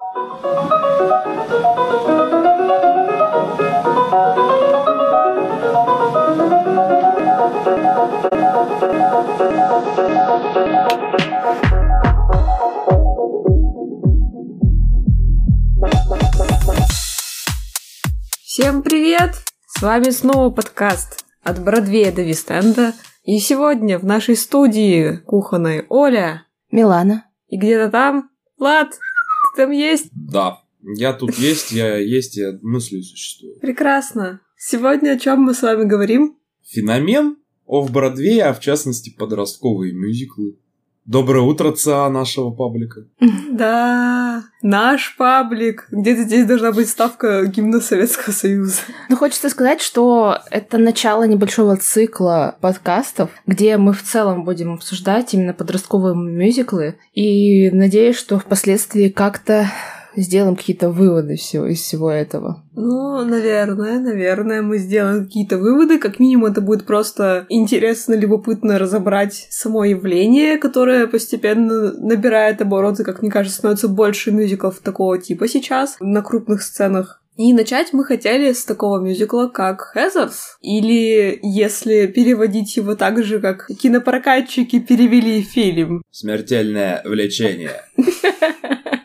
Всем привет! С вами снова подкаст от Бродвея до Вистенда. И сегодня в нашей студии кухонной Оля. Милана. И где-то там Влад. Там есть? Да, я тут есть, я есть, я мыслью существую. Прекрасно. Сегодня о чем мы с вами говорим? Феномен офф-бродвея, а в частности подростковые мюзиклы. Доброе утро, ЦА нашего паблика. Да, наш паблик. Где-то здесь должна быть ставка гимна Советского Союза. Ну, хочется сказать, что это начало небольшого цикла подкастов, где мы в целом будем обсуждать именно подростковые мюзиклы. И надеюсь, что впоследствии как-то сделаем какие-то выводы всего, из всего этого. Ну, наверное, наверное, мы сделаем какие-то выводы. Как минимум, это будет просто интересно, любопытно разобрать само явление, которое постепенно набирает обороты, как мне кажется, становится больше мюзиклов такого типа сейчас на крупных сценах. И начать мы хотели с такого мюзикла, как Хезерс. Или, если переводить его так же, как кинопрокатчики перевели фильм. Смертельное влечение.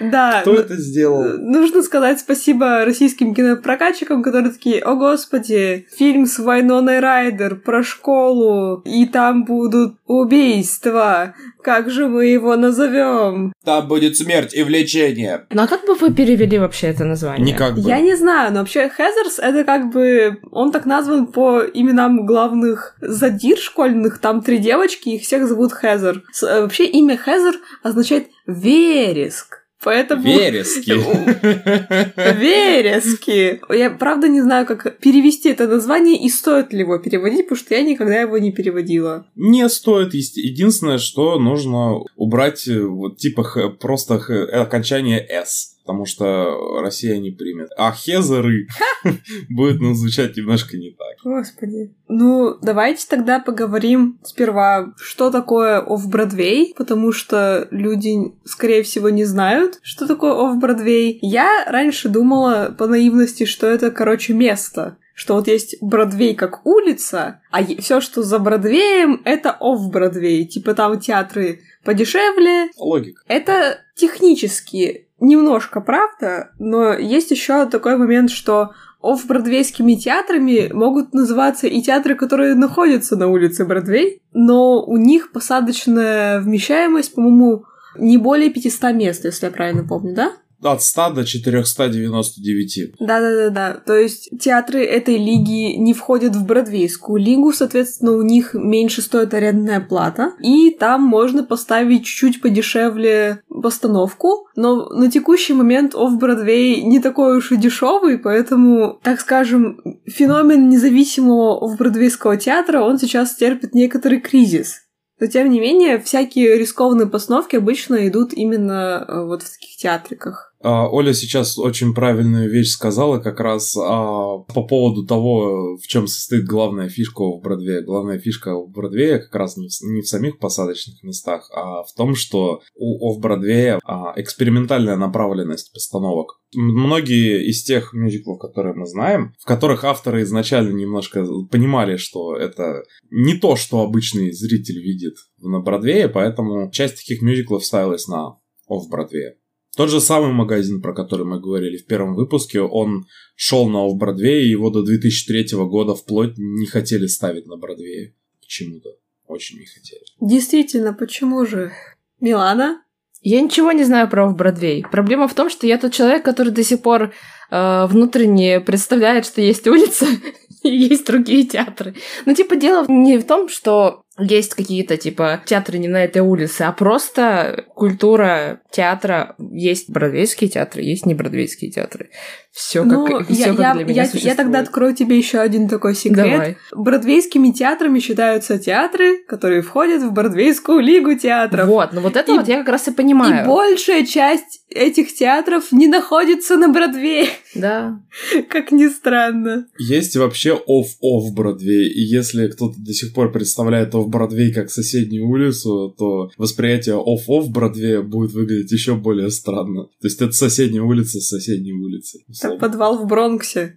Да. Кто это сделал? Нужно сказать спасибо российским кинопрокатчикам, которые такие, о господи, фильм с Вайноной Райдер про школу, и там будут убийства. Как же мы его назовем? Там будет смерть и влечение. Ну а как бы вы перевели вообще это название? Никак бы. Я не знаю, но вообще Хезерс это как бы... Он так назван по именам главных задир школьных. Там три девочки, их всех зовут Хезер. Э, Вообще имя Хезер означает вереск. Поэтому... Верески. Верески. Я правда не знаю, как перевести это название и стоит ли его переводить, потому что я никогда его не переводила. Не стоит. Единственное, что нужно убрать э, вот типа просто х- окончание «с». Потому что Россия не примет. А хезеры будет ну, звучать немножко не так. Господи. Ну, давайте тогда поговорим сперва, что такое офф-бродвей, потому что люди, скорее всего, не знают, что такое офф-бродвей. Я раньше думала по наивности, что это, короче, место. Что вот есть Бродвей как улица, а все, что за Бродвеем, это офф-бродвей. Типа там театры подешевле, Логика. это технически немножко правда, но есть еще такой момент, что офф-бродвейскими театрами могут называться и театры, которые находятся на улице Бродвей, но у них посадочная вмещаемость, по-моему, не более 500 мест, если я правильно помню, да? От 100 до 499. Да-да-да-да. То есть театры этой лиги не входят в Бродвейскую лигу, соответственно, у них меньше стоит арендная плата, и там можно поставить чуть-чуть подешевле постановку, но на текущий момент офф-бродвей не такой уж и дешевый, поэтому, так скажем, феномен независимого офф-бродвейского театра, он сейчас терпит некоторый кризис. Но, тем не менее, всякие рискованные постановки обычно идут именно э, вот в таких театриках. А, Оля сейчас очень правильную вещь сказала как раз а, по поводу того, в чем состоит главная фишка в Бродвее. Главная фишка в Бродвее как раз не в, не в самих посадочных местах, а в том, что у офф-бродвея а, экспериментальная направленность постановок. Многие из тех мюзиклов, которые мы знаем, в которых авторы изначально немножко понимали, что это не то, что обычный зритель видит на Бродвее, поэтому часть таких мюзиклов ставилась на офф-бродвее. Тот же самый магазин, про который мы говорили в первом выпуске, он шел на офф-бродвее, и его до 2003 года вплоть не хотели ставить на Бродвее. Почему-то. Очень не хотели. Действительно, почему же? Милана? Я ничего не знаю про Бродвей. Проблема в том, что я тот человек, который до сих пор э, внутренне представляет, что есть улица и есть другие театры. Но типа дело не в том, что есть какие-то типа театры не на этой улице, а просто культура театра. Есть бродвейские театры, есть не бродвейские театры. Все Ну, как, я, всё, как я- для меня я- я существует. тогда открою тебе еще один такой секрет. Давай. Бродвейскими театрами считаются театры, которые входят в Бродвейскую лигу театров. Вот, ну вот это И- вот я как раз и И понимаю. большая часть этих театров не находится на Бродвее, Да. как ни странно. Есть вообще off-off Бродвей, и если кто-то до сих пор представляет off Бродвей как соседнюю улицу, то восприятие off-off Бродвея будет выглядеть еще более странно. То есть это соседняя улица с соседней улицей. Это подвал в Бронксе.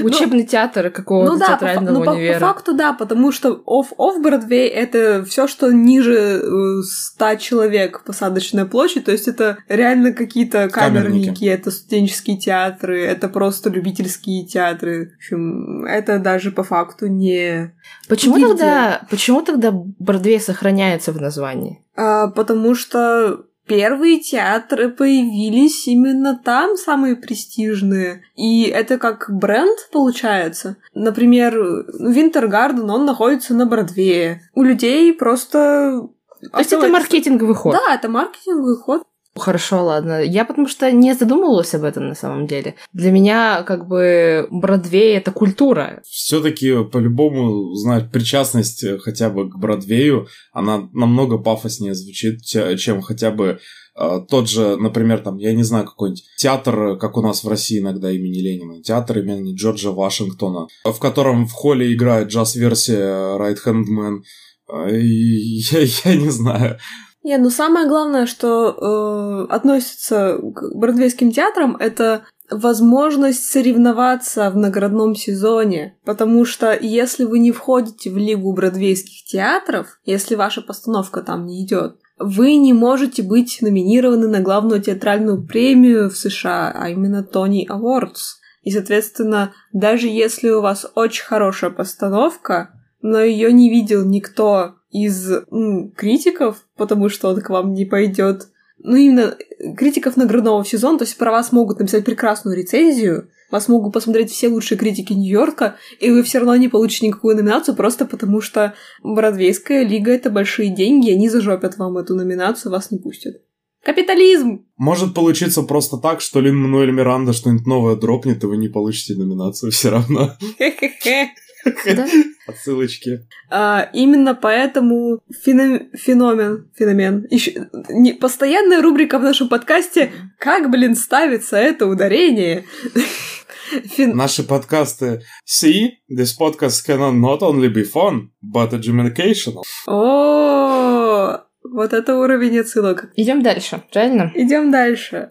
Учебный театр какого-то ну, да, театрального по, ну, универа. По, по факту, да, потому что off-off Бродвей — это все, что ниже 100 человек посадочная площадь, то есть это реально какие-то камерники, Камерники. это студенческие театры, это просто любительские театры. В общем, это даже по факту не... Почему тогда, почему тогда Бродвей сохраняется в названии? А, потому что первые театры появились именно там, самые престижные. И это как бренд получается. Например, Винтергарден, он находится на Бродвее. У людей просто... То есть это маркетинговый ход? Да, это маркетинговый ход. Хорошо, ладно. Я потому что не задумывалась об этом на самом деле. Для меня как бы Бродвей — это культура. Все-таки по-любому знать причастность э, хотя бы к Бродвею, она намного пафоснее звучит, чем хотя бы э, тот же, например, там, я не знаю, какой-нибудь театр, э, как у нас в России иногда имени Ленина, театр имени Джорджа Вашингтона, в котором в холле играет джаз-версия Right Hand Man. Я, я не знаю. Не, ну самое главное, что э, относится к бродвейским театрам, это возможность соревноваться в наградном сезоне. Потому что если вы не входите в лигу бродвейских театров, если ваша постановка там не идет, вы не можете быть номинированы на главную театральную премию в США, а именно Тони Awards. И, соответственно, даже если у вас очень хорошая постановка, но ее не видел никто из м, критиков, потому что он к вам не пойдет. Ну, именно критиков наградного сезона, то есть про вас могут написать прекрасную рецензию, вас могут посмотреть все лучшие критики Нью-Йорка, и вы все равно не получите никакую номинацию, просто потому что Бродвейская лига — это большие деньги, и они зажопят вам эту номинацию, вас не пустят. Капитализм! Может получиться просто так, что Лин Мануэль Миранда что-нибудь новое дропнет, и вы не получите номинацию все равно. Да? Отсылочки. А, именно поэтому феном- феномен, феномен, еще не, постоянная рубрика в нашем подкасте «Как, блин, ставится это ударение?» Фен- Наши подкасты See, this podcast can not only be fun, but educational. О, вот это уровень отсылок. Идем дальше, правильно? Идем дальше.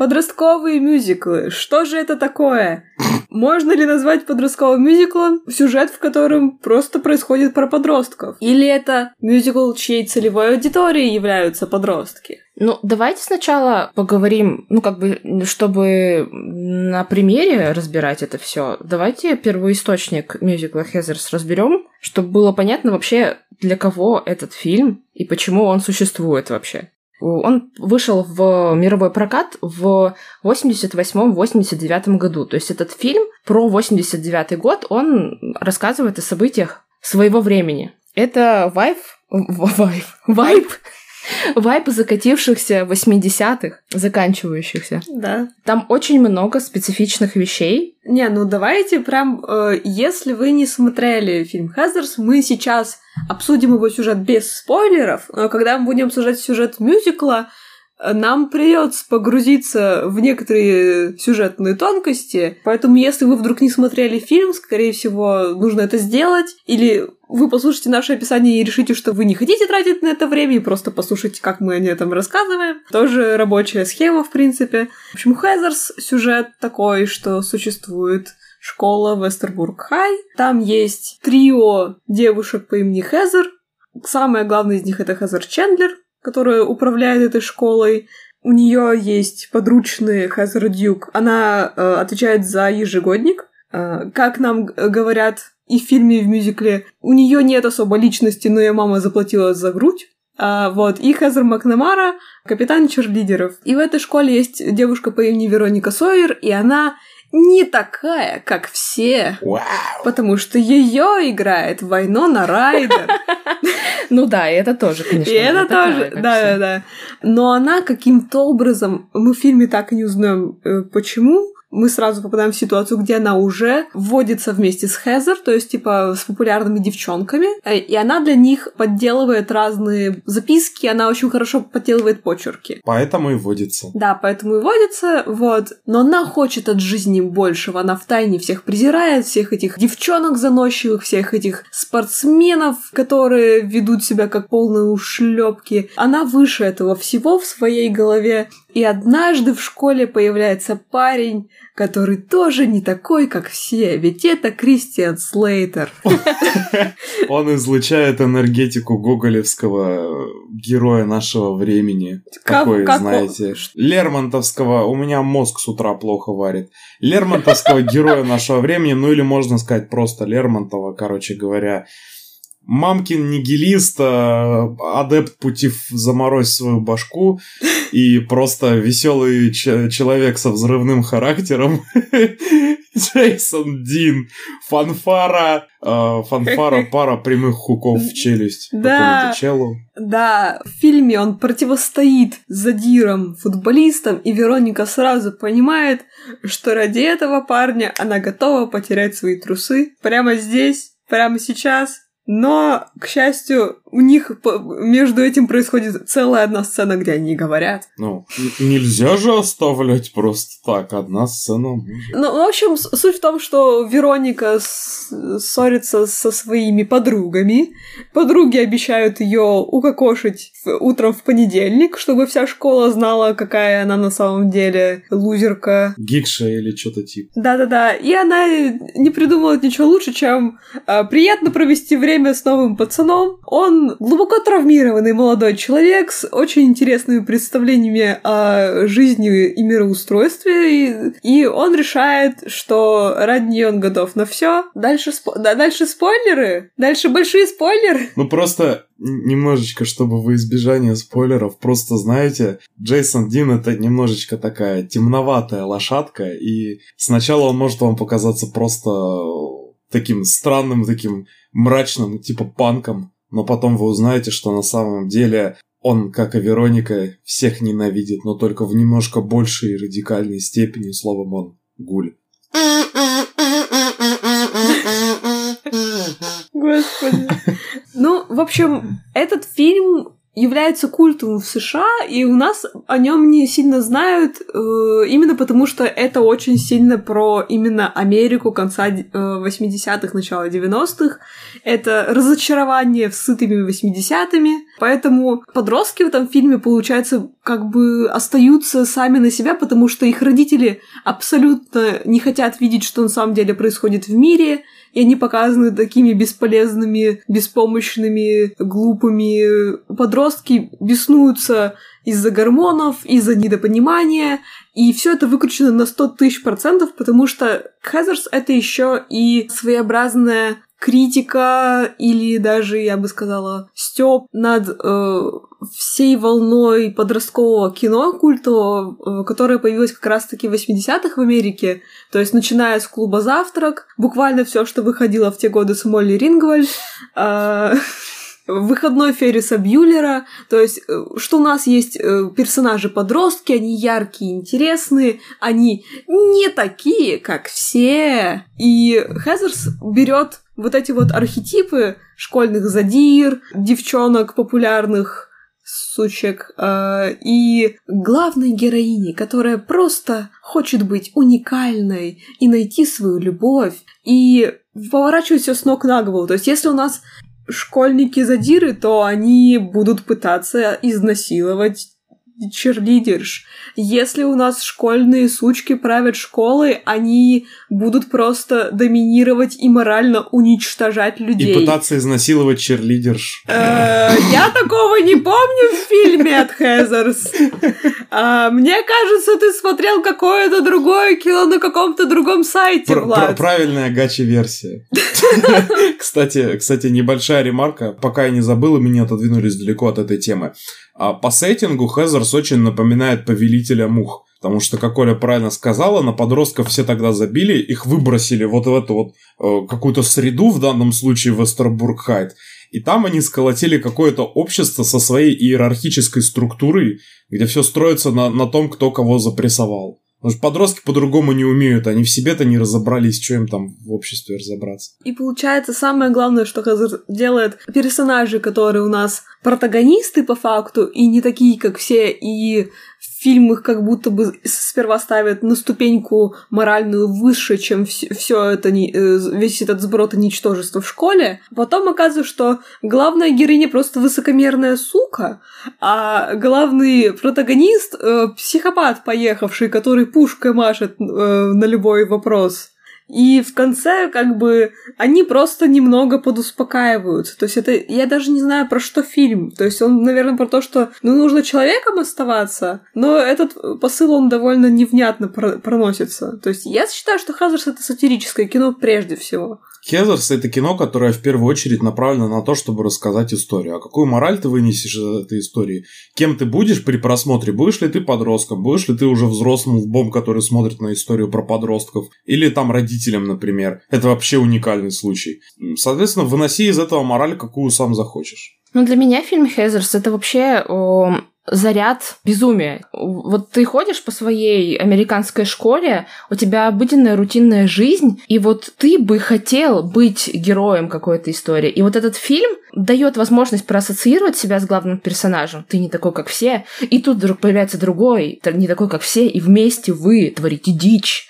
Подростковые мюзиклы. Что же это такое? Можно ли назвать подростковым мюзиклом сюжет, в котором просто происходит про подростков? Или это мюзикл, чьей целевой аудиторией являются подростки? Ну, давайте сначала поговорим, ну, как бы, чтобы на примере разбирать это все. Давайте первоисточник мюзикла Хезерс разберем, чтобы было понятно вообще, для кого этот фильм и почему он существует вообще. Он вышел в мировой прокат в 88-89 году. То есть этот фильм про 89 год, он рассказывает о событиях своего времени. Это вайб... Вайб... Вайб... Вайб закатившихся 80-х, заканчивающихся. Да. Там очень много специфичных вещей. Не, ну давайте прям, э, если вы не смотрели фильм Heathers, мы сейчас обсудим его сюжет без спойлеров, но когда мы будем обсуждать сюжет мюзикла, э, нам придется погрузиться в некоторые сюжетные тонкости, поэтому если вы вдруг не смотрели фильм, скорее всего, нужно это сделать, или вы послушаете наше описание и решите, что вы не хотите тратить на это время, и просто послушайте, как мы о этом рассказываем. Тоже рабочая схема, в принципе. В общем, Heathers сюжет такой, что существует школа Вестербург Хай. Там есть трио девушек по имени Хезер. Самая главная из них это Хезер Чендлер, которая управляет этой школой. У нее есть подручный Хезер Дюк. Она э, отвечает за ежегодник. Э, как нам говорят и в фильме, и в мюзикле, у нее нет особо личности, но ее мама заплатила за грудь. А, вот, и Хезер Макнамара, капитан черлидеров. И в этой школе есть девушка по имени Вероника Сойер, и она не такая, как все, Вау! потому что ее играет Вайнона Райдер. Ну да, и это тоже, конечно. И это тоже, да, да, да. Но она каким-то образом, мы в фильме так и не узнаем, э, почему, мы сразу попадаем в ситуацию, где она уже вводится вместе с Хезер, то есть, типа, с популярными девчонками, э, и она для них подделывает разные записки, она очень хорошо подделывает почерки. Поэтому и водится. Да, поэтому и водится, вот. Но она хочет от жизни большего, она втайне всех презирает, всех этих девчонок заносчивых, всех этих спортсменов, которые ведут себя как полные ушлепки. Она выше этого всего в своей голове, и однажды в школе появляется парень, который тоже не такой, как все, ведь это Кристиан Слейтер. Он излучает энергетику гоголевского героя нашего времени. Такой, знаете, Лермонтовского, у меня мозг с утра плохо варит. Лермонтовского героя нашего времени, ну или можно сказать просто Лермонтова, короче говоря. Мамкин нигилист, э, адепт пути в заморозь свою башку и просто веселый человек со взрывным характером. Джейсон Дин. Фанфара. э, фанфара пара прямых хуков в челюсть. Да. челу. Да, в фильме он противостоит задирам футболистам, и Вероника сразу понимает, что ради этого парня она готова потерять свои трусы прямо здесь, прямо сейчас. Но, к счастью, у них между этим происходит целая одна сцена, где они говорят. Ну, нельзя же оставлять просто так. Одна сцена. может. Ну, в общем, суть в том, что Вероника ссорится со своими подругами. Подруги обещают ее укокошить утром в понедельник, чтобы вся школа знала, какая она на самом деле лузерка. Гикша или что-то типа. Да-да-да. И она не придумала ничего лучше, чем а, приятно провести время с новым пацаном. Он глубоко травмированный молодой человек с очень интересными представлениями о жизни и мироустройстве. И, и он решает, что ради нее он готов на все. Дальше, спо- да, дальше спойлеры. Дальше большие спойлеры. Ну просто немножечко, чтобы во избежание спойлеров, просто знаете, Джейсон Дин это немножечко такая темноватая лошадка, и сначала он может вам показаться просто таким странным, таким мрачным, типа панком, но потом вы узнаете, что на самом деле он, как и Вероника, всех ненавидит, но только в немножко большей и радикальной степени, словом, он гуль. Господи. Ну, в общем, этот фильм является культовым в США, и у нас о нем не сильно знают, э, именно потому что это очень сильно про именно Америку конца э, 80-х, начала 90-х. Это разочарование в сытыми 80-ми. Поэтому подростки в этом фильме, получается, как бы остаются сами на себя, потому что их родители абсолютно не хотят видеть, что на самом деле происходит в мире, и они показаны такими бесполезными, беспомощными, глупыми. Подростки беснуются из-за гормонов, из-за недопонимания, и все это выкручено на 100 тысяч процентов, потому что Хезерс — это еще и своеобразная критика или даже, я бы сказала, стёб над э, всей волной подросткового кино культового, э, которое появилось как раз-таки в 80-х в Америке. То есть, начиная с клуба «Завтрак», буквально все, что выходило в те годы с Молли Рингвальд, э, выходной Ферриса Бьюлера. То есть, э, что у нас есть э, персонажи-подростки, они яркие, интересные, они не такие, как все. И Хезерс берет вот эти вот архетипы школьных задир, девчонок популярных, сучек, э, и главной героини, которая просто хочет быть уникальной и найти свою любовь, и поворачивать все с ног на голову. То есть, если у нас школьники-задиры, то они будут пытаться изнасиловать черлидерш. Если у нас школьные сучки правят школы, они будут просто доминировать и морально уничтожать людей. И пытаться изнасиловать черлидерш. Э, Я такого не помню в фильме от Хезерс. А, Мне кажется, ты смотрел какое-то другое кино на каком-то другом сайте, Влад. правильная гачи-версия. Кстати, кстати, небольшая ремарка. Пока я не забыл, и мы не отодвинулись далеко от этой темы. А по сеттингу Хезерс очень напоминает повелителя мух. Потому что, как Оля правильно сказала, на подростков все тогда забили, их выбросили вот в эту вот э, какую-то среду, в данном случае Вестербург-Хайт. И там они сколотили какое-то общество со своей иерархической структурой, где все строится на, на том, кто кого запрессовал. Потому что подростки по-другому не умеют, они в себе-то не разобрались, что им там в обществе разобраться. И получается, самое главное, что Хазар делает персонажи, которые у нас протагонисты по факту, и не такие, как все, и в фильмах как будто бы сперва ставят на ступеньку моральную выше, чем все это, э, весь этот сброд и ничтожество в школе. Потом оказывается, что главная героиня просто высокомерная сука, а главный протагонист э, психопат поехавший, который пушкой машет э, на любой вопрос. И в конце, как бы, они просто немного подуспокаивают. То есть это, я даже не знаю, про что фильм. То есть он, наверное, про то, что, ну, нужно человеком оставаться, но этот посыл, он довольно невнятно проносится. То есть я считаю, что Хазарс — это сатирическое кино прежде всего. Хезерс — это кино, которое в первую очередь направлено на то, чтобы рассказать историю. А какую мораль ты вынесешь из этой истории? Кем ты будешь при просмотре? Будешь ли ты подростком? Будешь ли ты уже взрослым лбом, который смотрит на историю про подростков? Или там родителям, например? Это вообще уникальный случай. Соответственно, выноси из этого мораль, какую сам захочешь. Ну, для меня фильм Хезерс это вообще о, заряд безумия. Вот ты ходишь по своей американской школе, у тебя обыденная рутинная жизнь, и вот ты бы хотел быть героем какой-то истории. И вот этот фильм дает возможность проассоциировать себя с главным персонажем. Ты не такой, как все. И тут вдруг появляется другой, не такой, как все, и вместе вы творите дичь.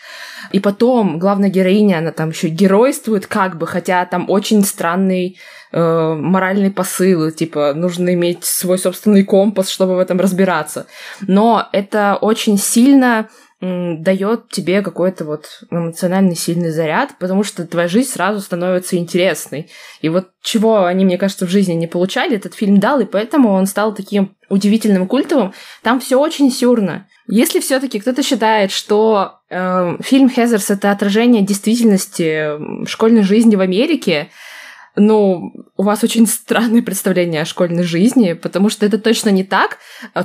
И потом главная героиня, она там еще геройствует как бы, хотя там очень странный э, моральный посыл, типа нужно иметь свой собственный компас, чтобы в этом разбираться. Но это очень сильно дает тебе какой-то вот эмоциональный сильный заряд, потому что твоя жизнь сразу становится интересной. И вот чего они, мне кажется, в жизни не получали, этот фильм дал, и поэтому он стал таким удивительным культовым. Там все очень сюрно. Если все-таки кто-то считает, что э, фильм Хезерс это отражение действительности школьной жизни в Америке, ну, у вас очень странное представление о школьной жизни, потому что это точно не так.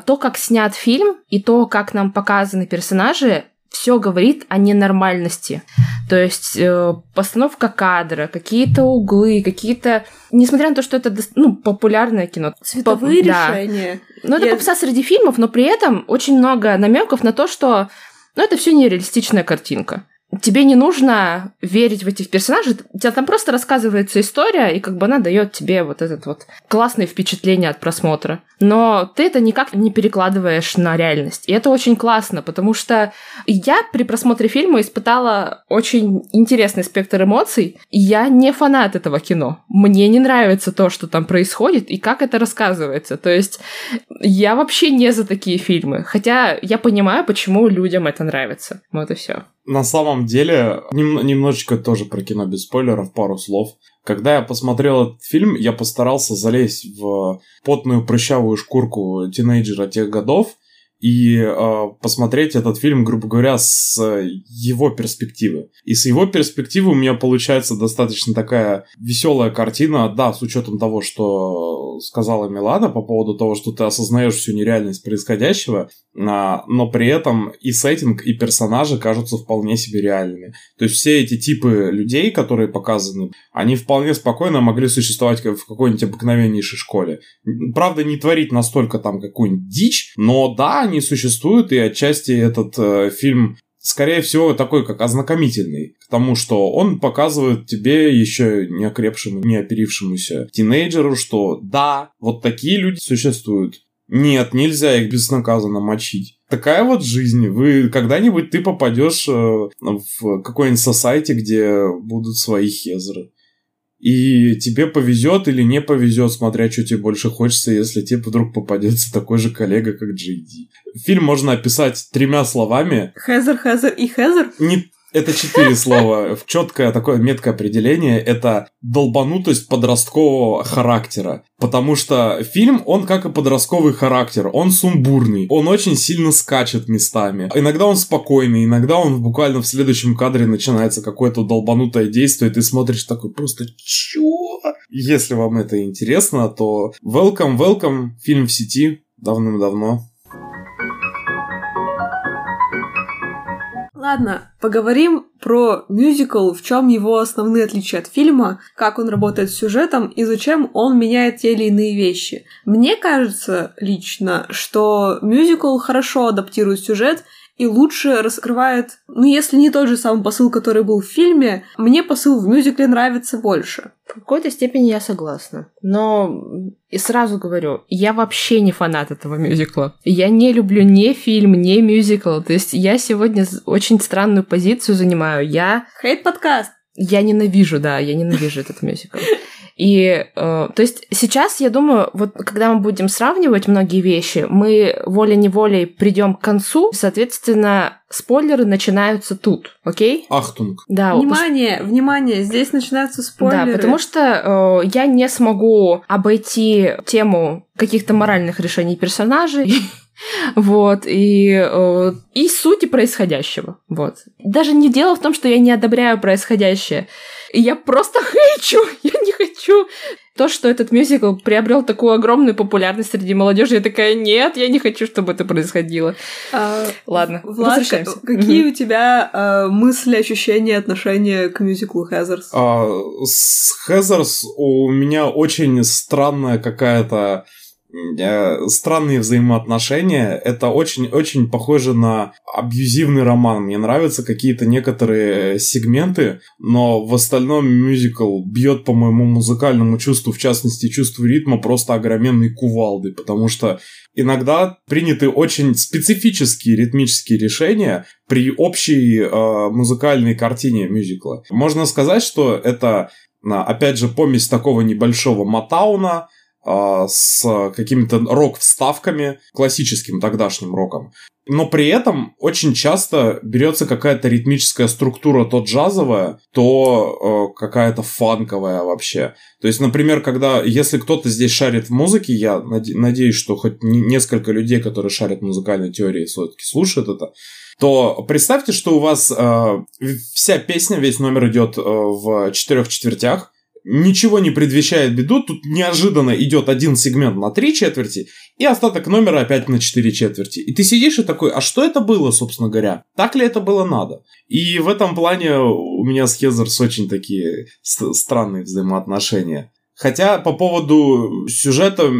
То, как снят фильм, и то, как нам показаны персонажи, все говорит о ненормальности. То есть э, постановка кадра, какие-то углы, какие-то... Несмотря на то, что это ну, популярное кино. Цветовые Поп... решения. Да. Ну, это Я... попса среди фильмов, но при этом очень много намеков на то, что ну, это все нереалистичная картинка тебе не нужно верить в этих персонажей, у тебя там просто рассказывается история, и как бы она дает тебе вот этот вот классное впечатление от просмотра. Но ты это никак не перекладываешь на реальность. И это очень классно, потому что я при просмотре фильма испытала очень интересный спектр эмоций, я не фанат этого кино. Мне не нравится то, что там происходит, и как это рассказывается. То есть я вообще не за такие фильмы. Хотя я понимаю, почему людям это нравится. Вот и все. На самом деле, нем- немножечко тоже про кино без спойлеров, пару слов. Когда я посмотрел этот фильм, я постарался залезть в потную прыщавую шкурку тинейджера тех годов и э, посмотреть этот фильм, грубо говоря, с его перспективы. И с его перспективы у меня получается достаточно такая веселая картина, да, с учетом того, что сказала Милана по поводу того, что ты осознаешь всю нереальность происходящего, а, но при этом и сеттинг, и персонажи кажутся вполне себе реальными. То есть все эти типы людей, которые показаны, они вполне спокойно могли существовать в какой-нибудь обыкновеннейшей школе. Правда, не творить настолько там какую-нибудь дичь, но да, они существуют, и отчасти этот э, фильм скорее всего, такой как ознакомительный к тому, что он показывает тебе еще не окрепшему, не оперившемуся тинейджеру, что да, вот такие люди существуют. Нет, нельзя их безнаказанно мочить. Такая вот жизнь. Вы когда-нибудь ты попадешь э, в какой-нибудь сосайте, где будут свои хезры. И тебе повезет или не повезет, смотря что тебе больше хочется, если тебе вдруг попадется такой же коллега, как Джейди. Фильм можно описать тремя словами. Хезер, Хезер и Хезер? Не, это четыре слова. Четкое такое меткое определение – это долбанутость подросткового характера. Потому что фильм, он как и подростковый характер, он сумбурный, он очень сильно скачет местами. Иногда он спокойный, иногда он буквально в следующем кадре начинается какое-то долбанутое действие, и ты смотришь такой просто чё? Если вам это интересно, то welcome, welcome, фильм в сети давным-давно. Ладно, поговорим про мюзикл, в чем его основные отличия от фильма, как он работает с сюжетом и зачем он меняет те или иные вещи. Мне кажется лично, что мюзикл хорошо адаптирует сюжет и лучше раскрывает, ну, если не тот же самый посыл, который был в фильме, мне посыл в мюзикле нравится больше. В какой-то степени я согласна. Но и сразу говорю, я вообще не фанат этого мюзикла. Я не люблю ни фильм, ни мюзикл. То есть я сегодня очень странную позицию занимаю. Я... Хейт-подкаст! Я ненавижу, да, я ненавижу этот мюзикл. И, э, то есть сейчас, я думаю, вот когда мы будем сравнивать многие вещи, мы волей-неволей придем к концу, соответственно, спойлеры начинаются тут, окей? Ахтунг. Да. Внимание, пос... внимание, здесь начинаются спойлеры. Да, потому что э, я не смогу обойти тему каких-то моральных решений персонажей. Вот, и, э, и сути происходящего. Вот. Даже не дело в том, что я не одобряю происходящее. Я просто хочу, я не хочу. То, что этот мюзикл приобрел такую огромную популярность среди молодежи, я такая, нет, я не хочу, чтобы это происходило. А, Ладно, Влад, возвращаемся. Какие mm-hmm. у тебя а, мысли, ощущения, отношения к мюзиклу Хезерс? А, с Хезерс у меня очень странная какая-то странные взаимоотношения. Это очень-очень похоже на абьюзивный роман. Мне нравятся какие-то некоторые сегменты, но в остальном мюзикл бьет по моему музыкальному чувству, в частности, чувству ритма, просто огроменной кувалды, потому что иногда приняты очень специфические ритмические решения при общей э, музыкальной картине мюзикла. Можно сказать, что это опять же, помесь такого небольшого Матауна, с какими-то рок-вставками, классическим тогдашним роком. Но при этом очень часто берется какая-то ритмическая структура, то джазовая, то э, какая-то фанковая вообще. То есть, например, когда, если кто-то здесь шарит в музыке, я наде- надеюсь, что хоть несколько людей, которые шарят в музыкальной теории, все-таки слушают это, то представьте, что у вас э, вся песня, весь номер идет э, в четырех четвертях, ничего не предвещает беду. Тут неожиданно идет один сегмент на три четверти, и остаток номера опять на четыре четверти. И ты сидишь и такой, а что это было, собственно говоря? Так ли это было надо? И в этом плане у меня с Хезерс очень такие странные взаимоотношения. Хотя по поводу сюжета,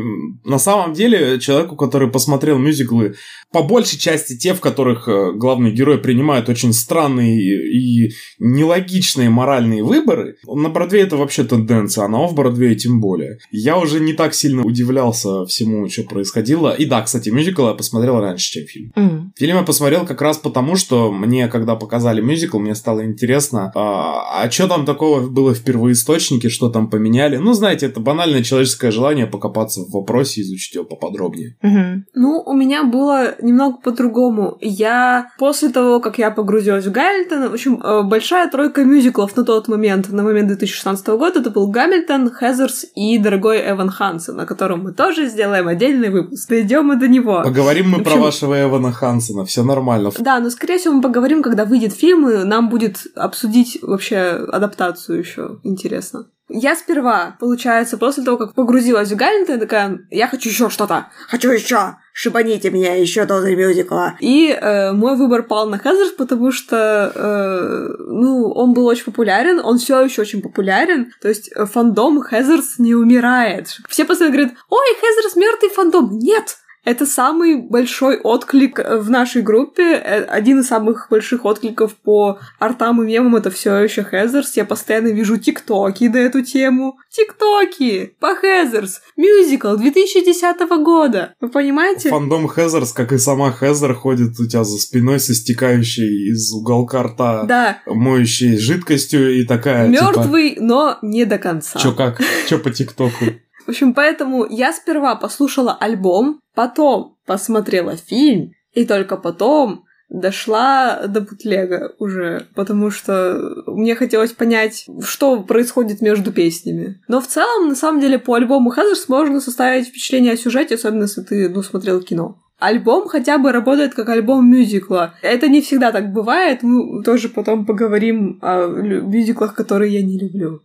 на самом деле, человеку, который посмотрел мюзиклы, по большей части те, в которых э, главный герой принимает очень странные и нелогичные моральные выборы, на Бродвее это вообще тенденция, а на Офф-Бродвее тем более. Я уже не так сильно удивлялся всему, что происходило. И да, кстати, мюзикл я посмотрел раньше, чем фильм. Mm. Фильм я посмотрел как раз потому, что мне, когда показали мюзикл, мне стало интересно, а, а что там такого было в первоисточнике, что там поменяли. Ну, знаете, это банальное человеческое желание покопаться в вопросе, изучить его поподробнее. Угу. Ну, у меня было немного по-другому. Я после того, как я погрузилась в Гамильтон, в общем, э, большая тройка мюзиклов на тот момент, на момент 2016 года, это был Гамильтон, Хезерс и Дорогой Эван Хансен, о котором мы тоже сделаем отдельный выпуск. Дойдем мы до него. Поговорим мы общем... про вашего Эвана Хансена, все нормально. Да, но скорее всего мы поговорим, когда выйдет фильм, и нам будет обсудить вообще адаптацию еще интересно. Я сперва, получается, после того, как погрузилась в Гамильтон, такая, я хочу еще что-то, хочу еще, шибаните меня еще до мюзикла. И э, мой выбор пал на Хезерс, потому что, э, ну, он был очень популярен, он все еще очень популярен, то есть э, фандом Хезерс не умирает. Все постоянно говорят, ой, Хезерс мертвый фандом. Нет! Это самый большой отклик в нашей группе. Э, один из самых больших откликов по артам и мемам это все еще Хезерс. Я постоянно вижу тиктоки на эту тему. Тиктоки по Хезерс. Мюзикл 2010 года. Вы понимаете? Фандом Хезерс, как и сама Хезер, ходит у тебя за спиной со стекающей из уголка рта да. моющей жидкостью и такая... Мертвый, типа... но не до конца. Чё как? Чё по тиктоку? В общем, поэтому я сперва послушала альбом, потом посмотрела фильм, и только потом дошла до бутлега уже, потому что мне хотелось понять, что происходит между песнями. Но в целом, на самом деле, по альбому Хазарс можно составить впечатление о сюжете, особенно если ты, ну, смотрел кино. Альбом хотя бы работает как альбом мюзикла. Это не всегда так бывает. Мы тоже потом поговорим о мюзиклах, которые я не люблю.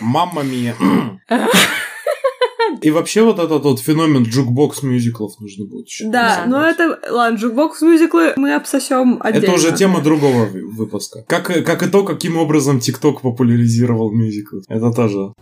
Mamma Mia. И вообще вот этот вот феномен jukebox мюзиклов нужно будет еще. Да, но это, ладно, jukebox мюзиклы мы обсосем отдельно. Это уже тема другого выпуска. Как, как и то, каким образом TikTok популяризировал мюзиклы. Это тоже.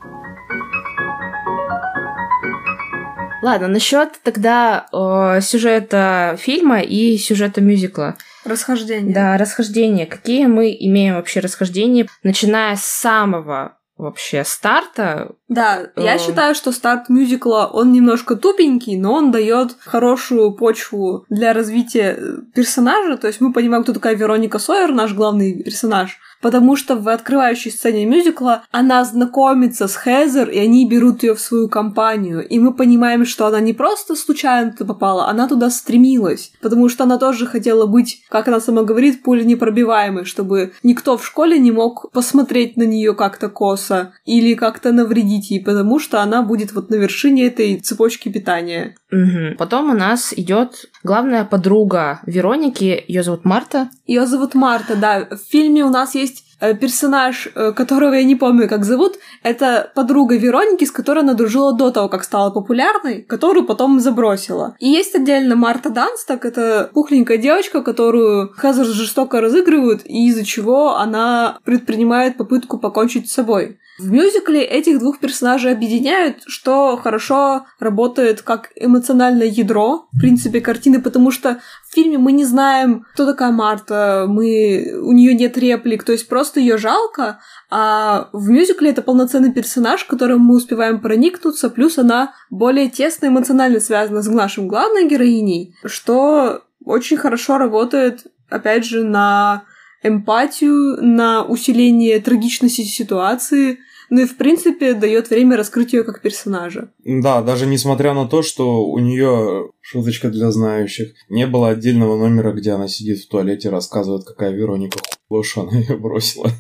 Ладно, насчет тогда э, сюжета фильма и сюжета мюзикла. Расхождение. Да, расхождение. Какие мы имеем вообще расхождения, начиная с самого вообще старта. Да, я считаю, что старт мюзикла, он немножко тупенький, но он дает хорошую почву для развития персонажа. То есть мы понимаем, кто такая Вероника Сойер, наш главный персонаж потому что в открывающей сцене мюзикла она знакомится с Хезер, и они берут ее в свою компанию. И мы понимаем, что она не просто случайно туда попала, она туда стремилась, потому что она тоже хотела быть, как она сама говорит, пуленепробиваемой, чтобы никто в школе не мог посмотреть на нее как-то косо или как-то навредить ей, потому что она будет вот на вершине этой цепочки питания. Угу. Потом у нас идет главная подруга Вероники, ее зовут Марта. Ее зовут Марта, да. В фильме у нас есть персонаж, э, которого я не помню, как зовут, это подруга Вероники, с которой она дружила до того, как стала популярной, которую потом забросила. И есть отдельно Марта Дансток, это пухленькая девочка, которую Хазар жестоко разыгрывают, и из-за чего она предпринимает попытку покончить с собой. В мюзикле этих двух персонажей объединяют, что хорошо работает как эмоциональное ядро, в принципе, картины, потому что в фильме мы не знаем, кто такая Марта, мы... у нее нет реплик, то есть просто ее жалко, а в мюзикле это полноценный персонаж, которым мы успеваем проникнуться, плюс она более тесно эмоционально связана с нашим главной героиней, что очень хорошо работает, опять же, на эмпатию, на усиление трагичности ситуации, ну и, в принципе, дает время раскрыть ее как персонажа. Да, даже несмотря на то, что у нее, шуточка для знающих, не было отдельного номера, где она сидит в туалете и рассказывает, какая Вероника что она ее бросила.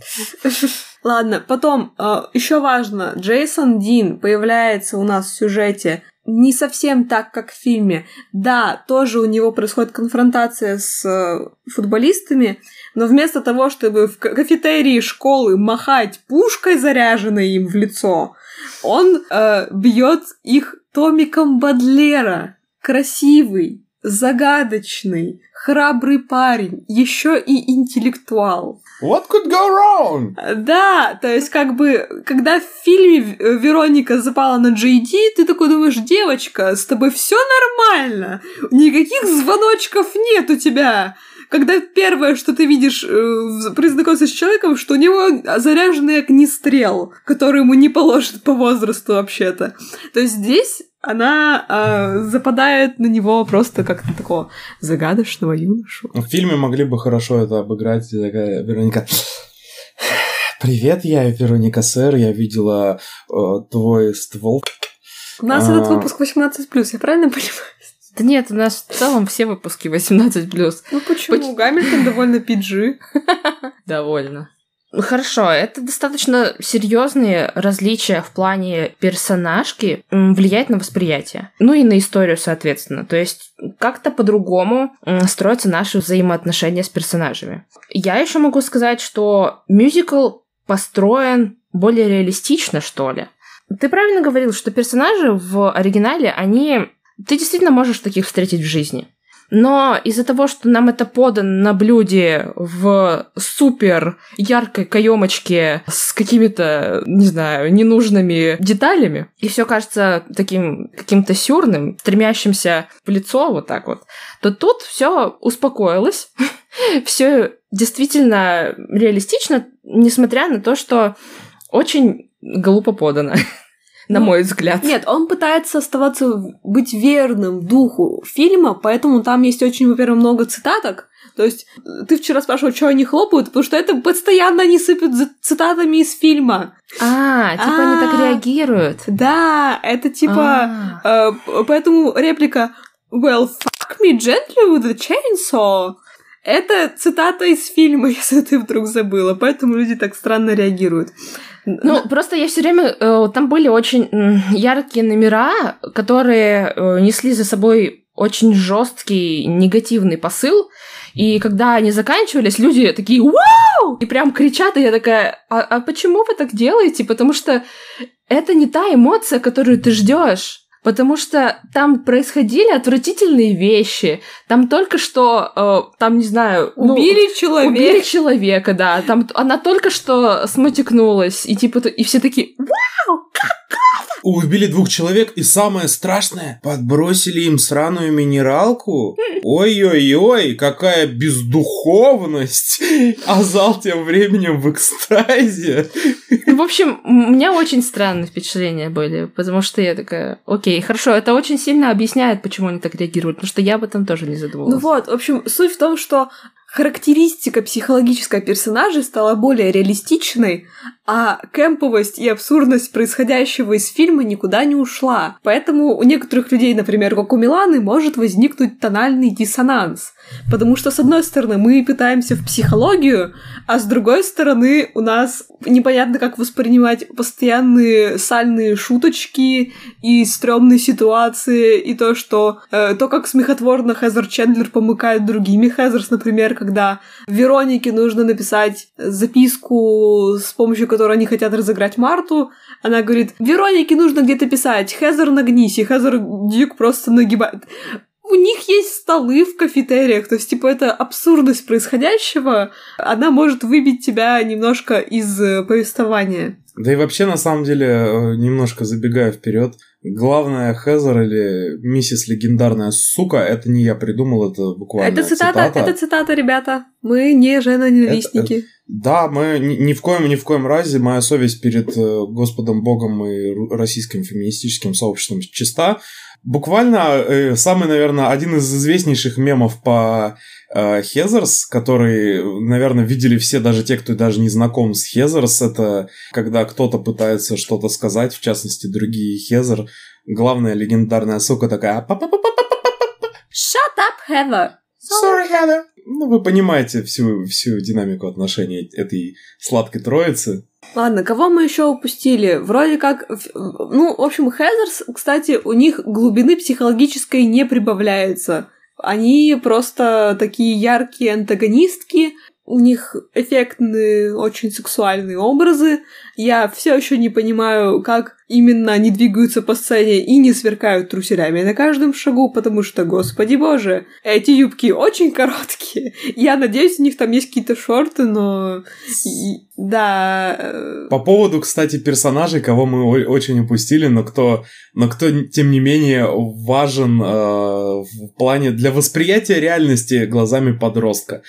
Ладно, потом, э, еще важно, Джейсон Дин появляется у нас в сюжете не совсем так, как в фильме. Да, тоже у него происходит конфронтация с э, футболистами, но вместо того, чтобы в кафетерии школы махать пушкой, заряженной им в лицо, он э, бьет их томиком Бадлера. Красивый, загадочный, храбрый парень, еще и интеллектуал. What could go wrong? Да, то есть как бы, когда в фильме Вероника запала на JD, ты такой думаешь, девочка, с тобой все нормально, никаких звоночков нет у тебя когда первое, что ты видишь э, при знакомстве с человеком, что у него заряженный огнестрел, который ему не положит по возрасту вообще-то. То есть здесь она э, западает на него просто как на такого загадочного юношу. В фильме могли бы хорошо это обыграть, такая Вероника. Привет, я Вероника Сэр, я видела э, твой ствол. У нас а... этот выпуск 18+, я правильно понимаю? Да нет, у нас в целом все выпуски 18+. Ну почему? Поч... Гамильтон довольно PG. Довольно. Хорошо, это достаточно серьезные различия в плане персонажки влияет на восприятие. Ну и на историю, соответственно. То есть как-то по-другому строятся наши взаимоотношения с персонажами. Я еще могу сказать, что мюзикл построен более реалистично, что ли. Ты правильно говорил, что персонажи в оригинале, они ты действительно можешь таких встретить в жизни. Но из-за того, что нам это подано на блюде в супер яркой каемочке с какими-то, не знаю, ненужными деталями, и все кажется таким каким-то сюрным, стремящимся в лицо вот так вот, то тут все успокоилось, все действительно реалистично, несмотря на то, что очень глупо подано на ну, мой взгляд. Нет, он пытается оставаться, быть верным духу фильма, поэтому там есть очень, во-первых, много цитаток. То есть ты вчера спрашивал, что они хлопают, потому что это постоянно они сыпят цитатами из фильма. А, типа они так а, реагируют. Да, это типа... А. Э, поэтому реплика «Well, fuck me gently with a chainsaw» Это цитата из фильма, если ты вдруг забыла, поэтому люди так странно реагируют. Ну, просто я все время... Э, там были очень яркие номера, которые э, несли за собой очень жесткий негативный посыл. И когда они заканчивались, люди такие «Вау!» И прям кричат, и я такая «А, а почему вы так делаете?» Потому что это не та эмоция, которую ты ждешь Потому что там происходили отвратительные вещи. Там только что, э, там, не знаю... Ну, убили ну, человека. Убили человека, да. Там она только что сматикнулась. И типа, и все такие, вау, как Убили двух человек, и самое страшное, подбросили им сраную минералку. Ой-ой-ой, какая бездуховность. А зал тем временем в экстазе. В общем, у меня очень странные впечатления были, потому что я такая, окей, хорошо, это очень сильно объясняет, почему они так реагируют, потому что я об этом тоже не задумывалась. Ну вот, в общем, суть в том, что характеристика психологическая персонажей стала более реалистичной, а кемповость и абсурдность происходящего из фильма никуда не ушла. Поэтому у некоторых людей, например, как у Миланы, может возникнуть тональный диссонанс. Потому что, с одной стороны, мы пытаемся в психологию, а с другой стороны, у нас непонятно, как воспринимать постоянные сальные шуточки и стрёмные ситуации, и то, что э, то, как смехотворно Хезер Чендлер помыкает другими Хезерс, например, когда Веронике нужно написать записку, с помощью которой они хотят разыграть Марту, она говорит, Веронике нужно где-то писать, Хезер нагнись, и Хезер Дюк просто нагибает у них есть столы в кафетериях, то есть, типа, это абсурдность происходящего, она может выбить тебя немножко из э, повествования. Да и вообще, на самом деле, э, немножко забегая вперед, главная Хезер или миссис легендарная сука, это не я придумал, это буквально это цитата. цитата. Это цитата, ребята. Мы не женоненавистники. Это, да, мы ни, ни в коем ни в коем разе, моя совесть перед э, Господом Богом и российским феминистическим сообществом чиста. Буквально э, самый, наверное, один из известнейших мемов по э, Хезерс, который, наверное, видели все, даже те, кто даже не знаком с Хезерс, это когда кто-то пытается что-то сказать, в частности, другие Хезер. Главная легендарная сука такая... Shut up, Heather! Sorry, Heather! Ну, вы понимаете всю, всю динамику отношений этой сладкой троицы. Ладно, кого мы еще упустили? Вроде как... Ну, в общем, Хезерс, кстати, у них глубины психологической не прибавляется. Они просто такие яркие антагонистки, у них эффектные, очень сексуальные образы. Я все еще не понимаю, как именно они двигаются по сцене и не сверкают труселями на каждом шагу, потому что, господи боже, эти юбки очень короткие. Я надеюсь, у них там есть какие-то шорты, но... Да. Э, по поводу, кстати, персонажей, кого мы очень упустили, но кто, но кто тем не менее, важен э, в плане для восприятия реальности глазами подростка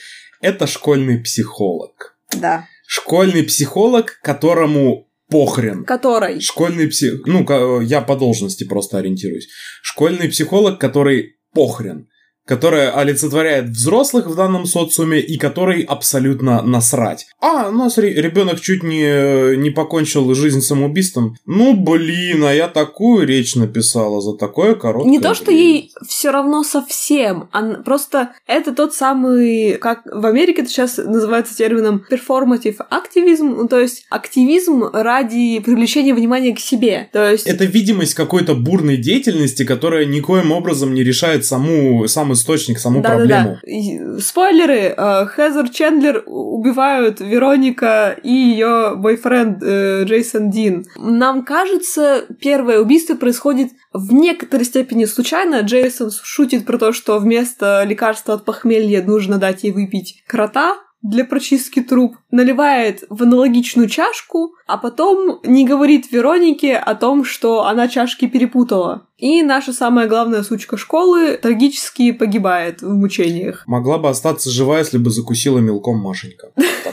это школьный психолог. Да. Школьный психолог, которому похрен. Который? Школьный псих... Ну, я по должности просто ориентируюсь. Школьный психолог, который похрен которая олицетворяет взрослых в данном социуме и который абсолютно насрать. А, у нас ребенок чуть не, не покончил жизнь самоубийством. Ну, блин, а я такую речь написала за такое короткое Не то, что ей все равно совсем, а просто это тот самый, как в Америке это сейчас называется термином performative активизм, ну, то есть активизм ради привлечения внимания к себе. То есть... Это видимость какой-то бурной деятельности, которая никоим образом не решает саму, самый источник, саму да, проблему. Да, да. Спойлеры. Э, Хезер Чендлер убивают Вероника и ее бойфренд э, Джейсон Дин. Нам кажется, первое убийство происходит в некоторой степени случайно. Джейсон шутит про то, что вместо лекарства от похмелья нужно дать ей выпить крота, для прочистки труб, наливает в аналогичную чашку, а потом не говорит Веронике о том, что она чашки перепутала. И наша самая главная сучка школы трагически погибает в мучениях. Могла бы остаться жива, если бы закусила мелком Машенька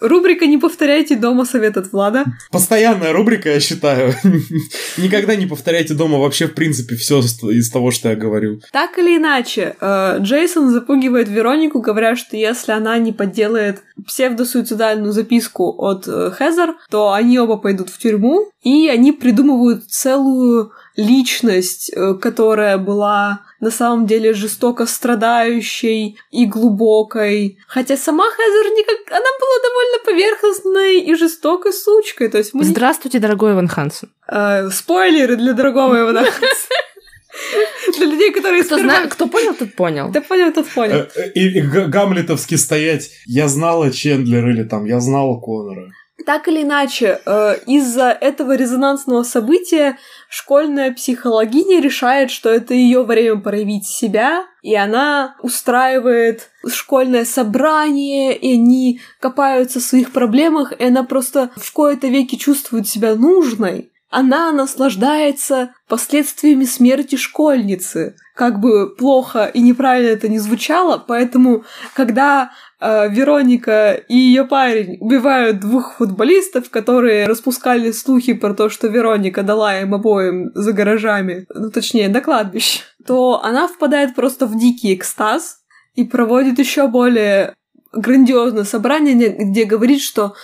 Рубрика «Не повторяйте дома» совет от Влада. Постоянная рубрика, я считаю. Никогда не повторяйте дома вообще, в принципе, все из того, что я говорю. Так или иначе, э, Джейсон запугивает Веронику, говоря, что если она не подделает псевдосуицидальную записку от э, Хезер, то они оба пойдут в тюрьму, и они придумывают целую личность, э, которая была на самом деле жестоко страдающей и глубокой. Хотя сама Хезер никак... Она была довольно поверхностной и жестокой сучкой. То есть мы... Здравствуйте, дорогой Иван Хансен. Э, спойлеры для дорогого Ивана Хансена. Для людей, которые... Кто, зна... Кто понял, тот понял. Кто понял, тот понял. Э, э, и, и гамлетовски стоять. Я знала Чендлер или там я знала Конора. Так или иначе, из-за этого резонансного события школьная психологиня решает, что это ее время проявить себя, и она устраивает школьное собрание, и они копаются в своих проблемах, и она просто в кои-то веки чувствует себя нужной. Она наслаждается последствиями смерти школьницы. Как бы плохо и неправильно это не звучало, поэтому, когда Вероника и ее парень убивают двух футболистов, которые распускали слухи про то, что Вероника дала им обоим за гаражами, ну точнее, на кладбище, то она впадает просто в дикий экстаз и проводит еще более грандиозное собрание, где говорит, что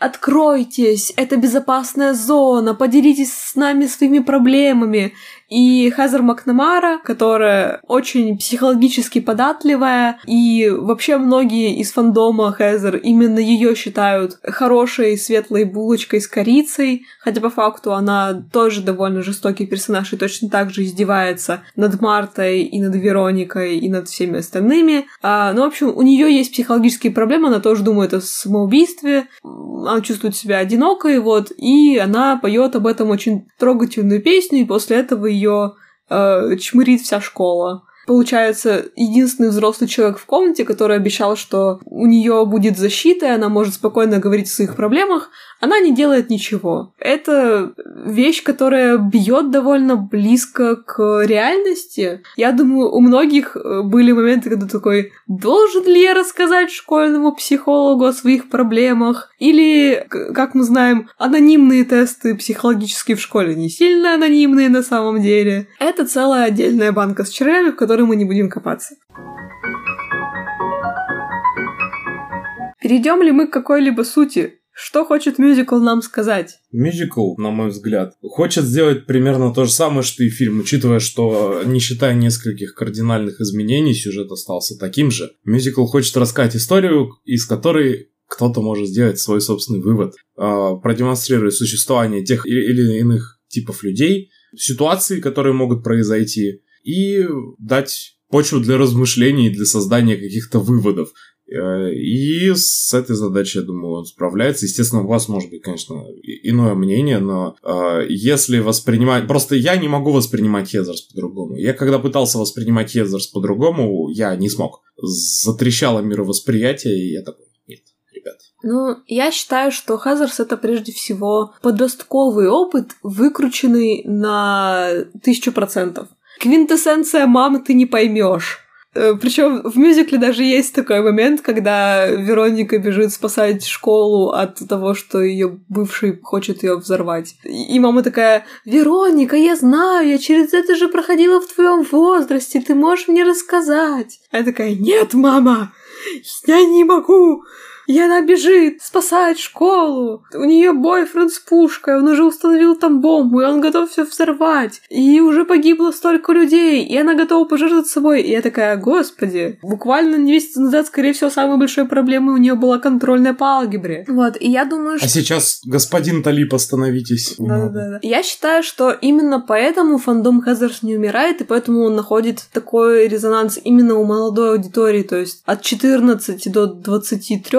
Откройтесь, это безопасная зона, поделитесь с нами своими проблемами. И Хазар Макнамара, которая очень психологически податливая, и вообще многие из фандома Хазар именно ее считают хорошей светлой булочкой с корицей, хотя по факту она тоже довольно жестокий персонаж и точно так же издевается над Мартой и над Вероникой и над всеми остальными. А, ну, в общем, у нее есть психологические проблемы, она тоже думает о самоубийстве, она чувствует себя одинокой, вот, и она поет об этом очень трогательную песню, и после этого ее э, чмырит вся школа. Получается, единственный взрослый человек в комнате, который обещал, что у нее будет защита, и она может спокойно говорить о своих проблемах, она не делает ничего. Это вещь, которая бьет довольно близко к реальности. Я думаю, у многих э, были моменты, когда такой, должен ли я рассказать школьному психологу о своих проблемах? Или, как мы знаем, анонимные тесты психологические в школе не сильно анонимные на самом деле. Это целая отдельная банка с червями, в которой мы не будем копаться. Перейдем ли мы к какой-либо сути? Что хочет мюзикл нам сказать? Мюзикл, на мой взгляд, хочет сделать примерно то же самое, что и фильм, учитывая, что, не считая нескольких кардинальных изменений, сюжет остался таким же. Мюзикл хочет рассказать историю, из которой кто-то может сделать свой собственный вывод, а, продемонстрируя существование тех или иных типов людей, ситуации, которые могут произойти, и дать почву для размышлений, для создания каких-то выводов. Э, и с этой задачей, я думаю, он справляется. Естественно, у вас может быть, конечно, иное мнение, но э, если воспринимать... Просто я не могу воспринимать Хезерс по-другому. Я когда пытался воспринимать Хезерс по-другому, я не смог. Затрещало мировосприятие, и я такой, нет, ребят. Ну, я считаю, что Хазарс это прежде всего подростковый опыт, выкрученный на тысячу процентов. Квинтэссенция мамы ты не поймешь. Э, Причем в мюзикле даже есть такой момент, когда Вероника бежит спасать школу от того, что ее бывший хочет ее взорвать. И мама такая: Вероника, я знаю, я через это же проходила в твоем возрасте, ты можешь мне рассказать. Я такая: Нет, мама, я не могу. И она бежит, спасает школу. У нее бойфренд с пушкой, он уже установил там бомбу, и он готов все взорвать. И уже погибло столько людей, и она готова пожертвовать собой. И я такая, господи, буквально месяц назад, скорее всего, самой большой проблемой у нее была контрольная по алгебре. Вот, и я думаю, А что... сейчас, господин Талип, остановитесь. Да-да-да. Я считаю, что именно поэтому фандом Хазарс не умирает, и поэтому он находит такой резонанс именно у молодой аудитории, то есть от 14 до 23,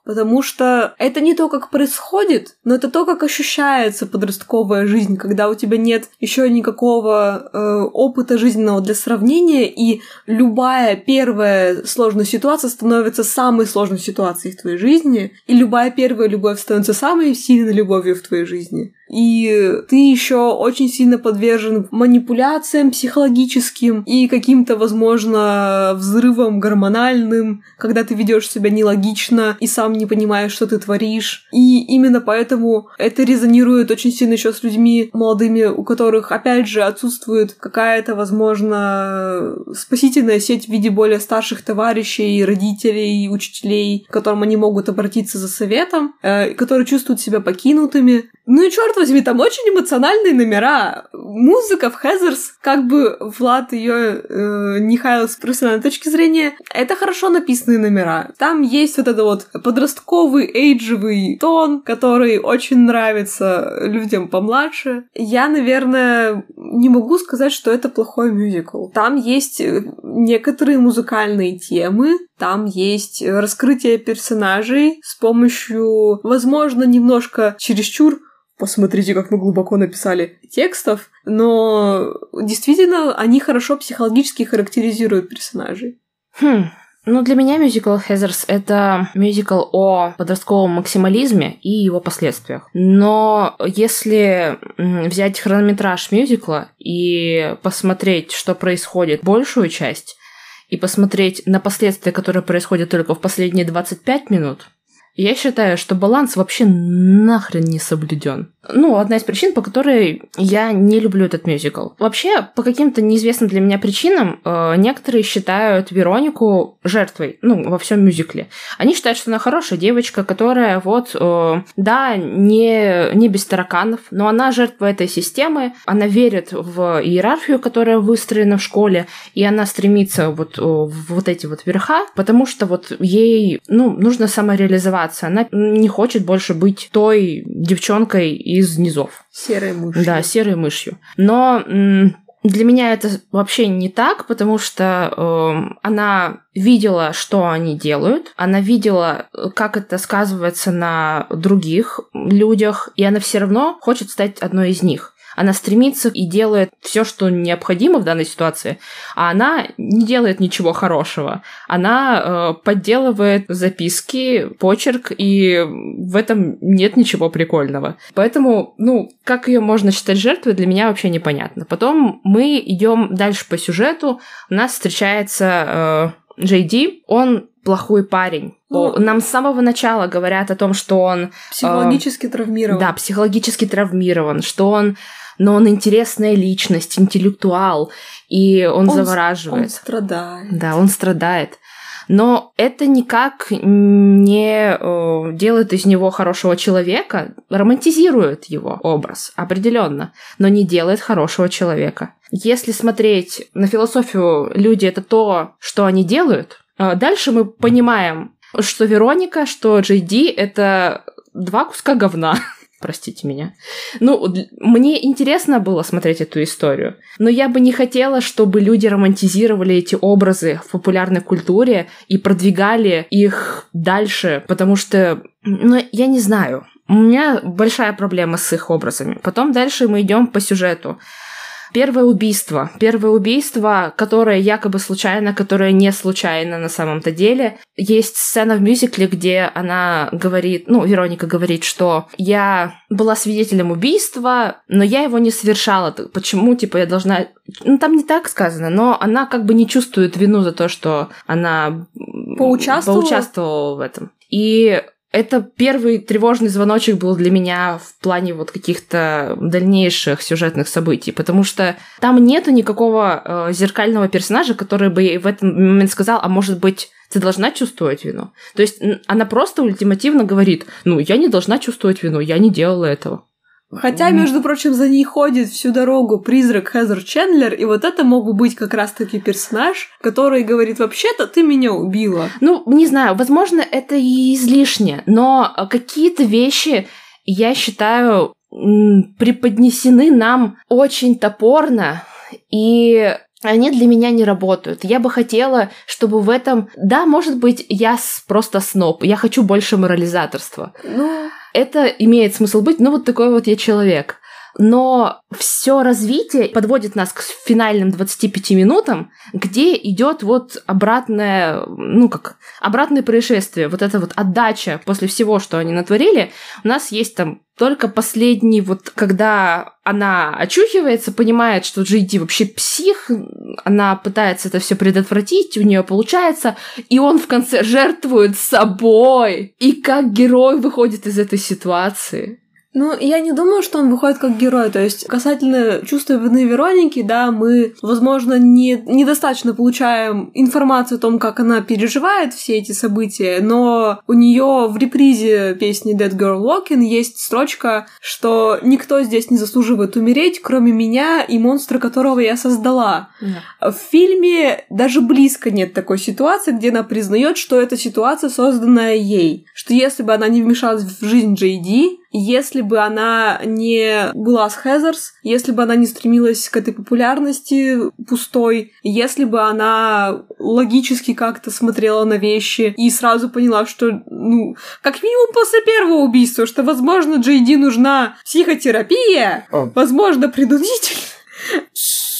потому что это не то, как происходит, но это то, как ощущается подростковая жизнь, когда у тебя нет еще никакого э, опыта жизненного для сравнения, и любая первая сложная ситуация становится самой сложной ситуацией в твоей жизни, и любая первая любовь становится самой сильной любовью в твоей жизни. И ты еще очень сильно подвержен манипуляциям психологическим и каким-то, возможно, взрывам гормональным, когда ты ведешь себя нелогично и сам не понимаешь, что ты творишь. И именно поэтому это резонирует очень сильно еще с людьми молодыми, у которых, опять же, отсутствует какая-то, возможно, спасительная сеть в виде более старших товарищей, родителей, учителей, к которым они могут обратиться за советом, э, которые чувствуют себя покинутыми. Ну и черт возьми, там очень эмоциональные номера. Музыка в Хезерс, как бы Влад ее э, не хаял с профессиональной точки зрения, это хорошо написанные номера. Там есть вот это вот подростковый, эйджевый тон, который очень нравится людям помладше. Я, наверное, не могу сказать, что это плохой мюзикл. Там есть э, некоторые музыкальные темы, там есть раскрытие персонажей с помощью, возможно, немножко чересчур посмотрите, как мы глубоко написали текстов, но действительно они хорошо психологически характеризуют персонажей. Хм, ну, для меня мюзикл Хезерс — это мюзикл о подростковом максимализме и его последствиях. Но если взять хронометраж мюзикла и посмотреть, что происходит большую часть, и посмотреть на последствия, которые происходят только в последние 25 минут, я считаю, что баланс вообще нахрен не соблюден. Ну, одна из причин, по которой я не люблю этот мюзикл. Вообще, по каким-то неизвестным для меня причинам, э, некоторые считают Веронику жертвой, ну, во всем мюзикле. Они считают, что она хорошая девочка, которая вот, э, да, не, не без тараканов, но она жертва этой системы, она верит в иерархию, которая выстроена в школе, и она стремится вот э, в вот эти вот верха, потому что вот ей, ну, нужно самореализоваться. Она не хочет больше быть той девчонкой из низов. Серой мышью. Да, серой мышью. Но для меня это вообще не так, потому что э, она видела, что они делают, она видела, как это сказывается на других людях, и она все равно хочет стать одной из них. Она стремится и делает все, что необходимо в данной ситуации, а она не делает ничего хорошего. Она э, подделывает записки, почерк, и в этом нет ничего прикольного. Поэтому, ну, как ее можно считать жертвой, для меня вообще непонятно. Потом мы идем дальше по сюжету. У нас встречается э, Джей Ди. Он плохой парень. Ну, Нам с самого начала говорят о том, что он... Э, психологически э, травмирован. Да, психологически травмирован, что он но он интересная личность, интеллектуал, и он, он завораживает. Он страдает. Да, он страдает. Но это никак не э, делает из него хорошего человека, романтизирует его образ, определенно, но не делает хорошего человека. Если смотреть на философию люди это то, что они делают, э, дальше мы понимаем, что Вероника, что Джей Ди это два куска говна. простите меня. Ну, мне интересно было смотреть эту историю, но я бы не хотела, чтобы люди романтизировали эти образы в популярной культуре и продвигали их дальше, потому что, ну, я не знаю. У меня большая проблема с их образами. Потом дальше мы идем по сюжету. Первое убийство. Первое убийство, которое якобы случайно, которое не случайно на самом-то деле. Есть сцена в мюзикле, где она говорит, ну, Вероника говорит, что я была свидетелем убийства, но я его не совершала. Почему, типа, я должна... Ну, там не так сказано, но она как бы не чувствует вину за то, что она поучаствовала, поучаствовала в этом. И это первый тревожный звоночек был для меня в плане вот каких-то дальнейших сюжетных событий, потому что там нету никакого э, зеркального персонажа, который бы в этот момент сказал, а может быть, ты должна чувствовать вину. То есть она просто ультимативно говорит, ну, я не должна чувствовать вину, я не делала этого. Хотя, между прочим, за ней ходит всю дорогу призрак Хезер Чендлер, и вот это мог бы быть как раз-таки персонаж, который говорит, вообще-то ты меня убила. Ну, не знаю, возможно, это и излишне, но какие-то вещи, я считаю, преподнесены нам очень топорно, и они для меня не работают. Я бы хотела, чтобы в этом... Да, может быть, я просто сноб, я хочу больше морализаторства. Ну... Это имеет смысл быть, ну вот такой вот я человек. Но все развитие подводит нас к финальным 25 минутам, где идет вот обратное, ну как, обратное происшествие, вот эта вот отдача после всего, что они натворили. У нас есть там только последний, вот когда она очухивается, понимает, что Джейди вообще псих, она пытается это все предотвратить, у нее получается, и он в конце жертвует собой. И как герой выходит из этой ситуации. Ну, я не думаю, что он выходит как герой. То есть, касательно чувства вины Вероники, да, мы, возможно, не, недостаточно получаем информацию о том, как она переживает все эти события, но у нее в репризе песни Dead Girl Walking есть строчка, что никто здесь не заслуживает умереть, кроме меня и монстра, которого я создала. Yeah. В фильме даже близко нет такой ситуации, где она признает, что эта ситуация созданная ей. Что если бы она не вмешалась в жизнь Джей Ди, если бы она не была с Хезерс, если бы она не стремилась к этой популярности пустой, если бы она логически как-то смотрела на вещи и сразу поняла, что, ну, как минимум после первого убийства, что, возможно, Джейди нужна психотерапия, А. возможно, принудительно.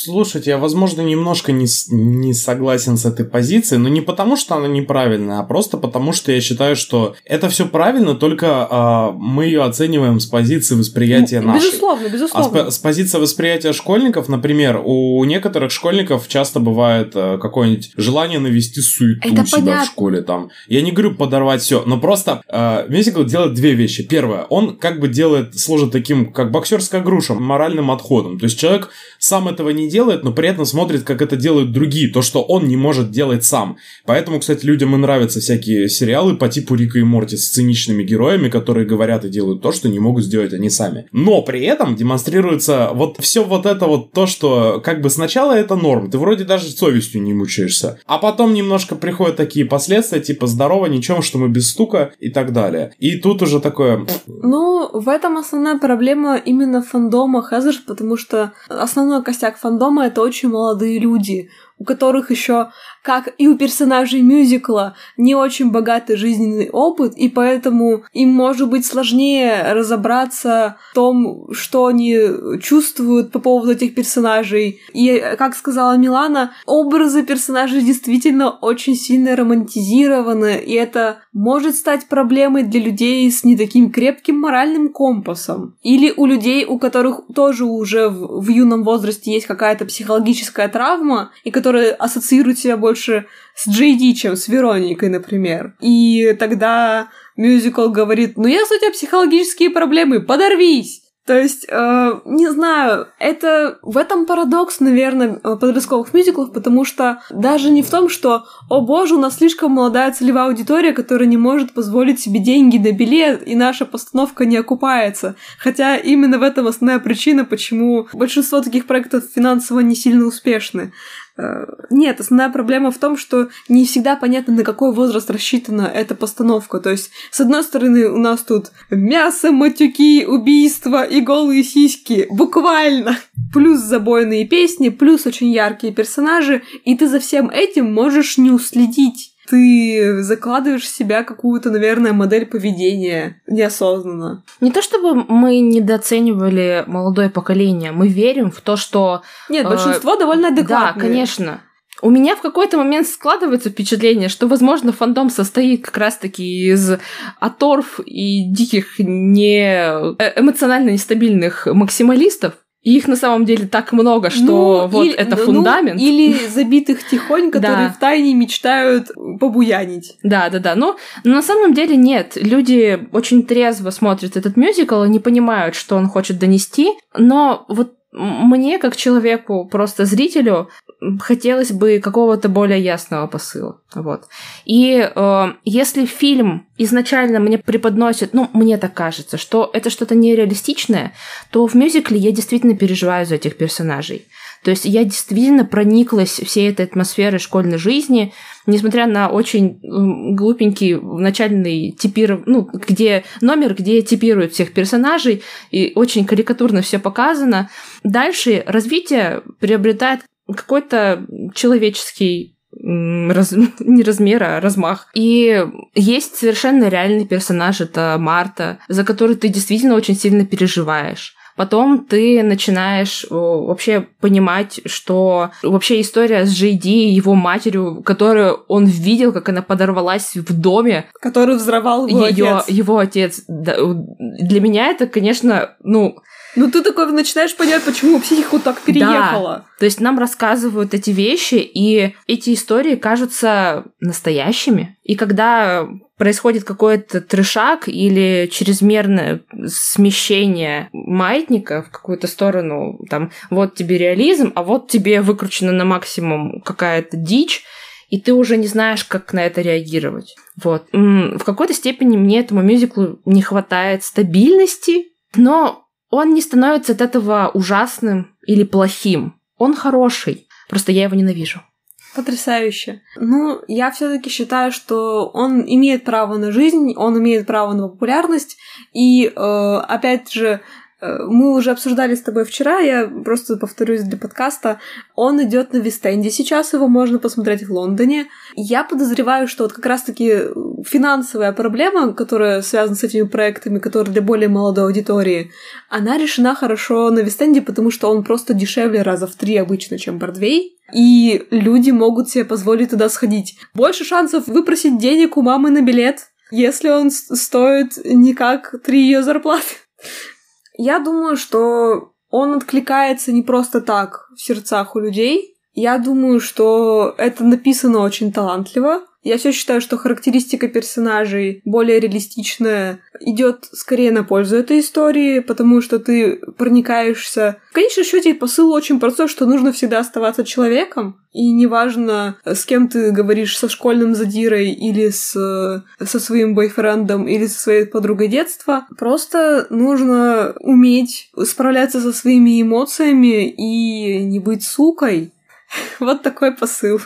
Слушайте, я, возможно, немножко не, не согласен с этой позицией, но не потому, что она неправильная, а просто потому, что я считаю, что это все правильно, только а, мы ее оцениваем с позиции восприятия Ну, нашей. Безусловно, А с, безусловно. с позиции восприятия школьников, например, у некоторых школьников часто бывает э, какое-нибудь желание навести суету Это у себя понятно. в школе. Там. Я не говорю подорвать все, но просто э, мюзикл делает две вещи. Первое, он как бы делает, служит таким, как боксерская груша, моральным отходом. То есть человек сам этого не делает, но при этом смотрит, как это делают другие, то, что он не может делать сам. Поэтому, кстати, людям и нравятся всякие сериалы по типу Рика и Морти с циничными героями, которые говорят и делают то, что не могут сделать они сами. Но при этом демонстрируется вот все вот это вот то, что как бы сначала это норм, ты вроде даже совестью не мучаешься, а потом немножко приходят такие последствия, типа здорово, ничем, что мы без стука и так далее. И тут уже такое, Ну, в этом основная проблема именно фандома Хезерс, потому что основной костяк фандома это очень молодые люди, у которых еще, как и у персонажей мюзикла, не очень богатый жизненный опыт, и поэтому им может быть сложнее разобраться в том, что они чувствуют по поводу этих персонажей. И, как сказала Милана, образы персонажей действительно очень сильно романтизированы, и это может стать проблемой для людей с не таким крепким моральным компасом. Или у людей, у которых тоже уже в, в юном возрасте есть какая-то психологическая травма, и которые ассоциируют себя больше с Джейди, чем с Вероникой, например. И тогда мюзикл говорит, ну если у тебя психологические проблемы, подорвись! То есть, э, не знаю, это в этом парадокс, наверное, э, подростковых мюзиклов, потому что даже не в том, что, о боже, у нас слишком молодая целевая аудитория, которая не может позволить себе деньги на билет, и наша постановка не окупается. Хотя именно в этом основная причина, почему большинство таких проектов финансово не сильно успешны. Э, Нет, основная проблема в том, что не всегда понятно, на какой возраст рассчитана эта постановка. То есть, с одной стороны, у нас тут мясо, матюки, убийства и голые сиськи. Буквально. Плюс забойные песни, плюс очень яркие персонажи. И ты за всем этим можешь не уследить. Ты закладываешь в себя какую-то, наверное, модель поведения неосознанно. Не то чтобы мы недооценивали молодое поколение, мы верим в то, что... Нет, Э, большинство довольно Да, адекватные. конечно. У меня в какой-то момент складывается впечатление, что, возможно, фандом состоит как раз-таки из оторв и диких, не э, эмоционально нестабильных максималистов. И их на самом деле так много, что Ну, вот или- это ну, фундамент. или забитых тихонь, которые Да. втайне мечтают побуянить. Да, да, да. Но, но на самом деле нет. Люди очень трезво смотрят этот мюзикл и не понимают, что он хочет донести. Но вот мне, как человеку, просто зрителю, хотелось бы какого-то более ясного посыла. Вот. И э, если фильм изначально мне преподносит, ну, мне так кажется, что это что-то нереалистичное, то в мюзикле я действительно переживаю за этих персонажей. То есть я действительно прониклась всей этой атмосферой школьной жизни, несмотря на очень глупенький начальный типир, ну, где номер, где типируют всех персонажей, и очень карикатурно все показано. Дальше развитие приобретает какой-то человеческий раз- не размер, а размах. И есть совершенно реальный персонаж, это Марта, за который ты действительно очень сильно переживаешь. Потом ты начинаешь о, вообще понимать, что вообще история с Ди и его матерью, которую он видел, как она подорвалась в доме, Который взорвал его ее, отец. его отец. Да, Для меня это, конечно, ну, Ну ты такой начинаешь понимать, почему психику так переехала. то есть нам рассказывают эти вещи, и эти истории кажутся настоящими. И когда происходит какой-то трешак или чрезмерное смещение маятника в какую-то сторону, там, вот тебе реализм, а вот тебе выкручена на максимум какая-то дичь, и ты уже не знаешь, как на это реагировать. Вот. В какой-то степени мне этому мюзиклу не хватает стабильности, но он не становится от этого ужасным или плохим. Он хороший. Просто я его ненавижу. Потрясающе. Ну, я все-таки считаю, что он имеет право на жизнь, он имеет право на популярность, и э, опять же, мы уже обсуждали с тобой вчера, я просто повторюсь для подкаста. Он идет на Вестенде сейчас, его можно посмотреть в Лондоне. Я подозреваю, что вот как раз-таки финансовая проблема, которая связана с этими проектами, которые для более молодой аудитории, она решена хорошо на Вестенде, потому что он просто дешевле раза в три обычно, чем Бродвей и люди могут себе позволить туда сходить. Больше шансов выпросить денег у мамы на билет, если он стоит не как три ее зарплаты. Я думаю, что он откликается не просто так в сердцах у людей. Я думаю, что это написано очень талантливо. Я все считаю, что характеристика персонажей более реалистичная, идет скорее на пользу этой истории, потому что ты проникаешься. В конечном счете посыл очень простой, что нужно всегда оставаться человеком, и неважно, с кем ты говоришь, со школьным задирой или с, со своим бойфрендом или со своей подругой детства, просто нужно уметь справляться со своими эмоциями и не быть сукой. Вот такой посыл.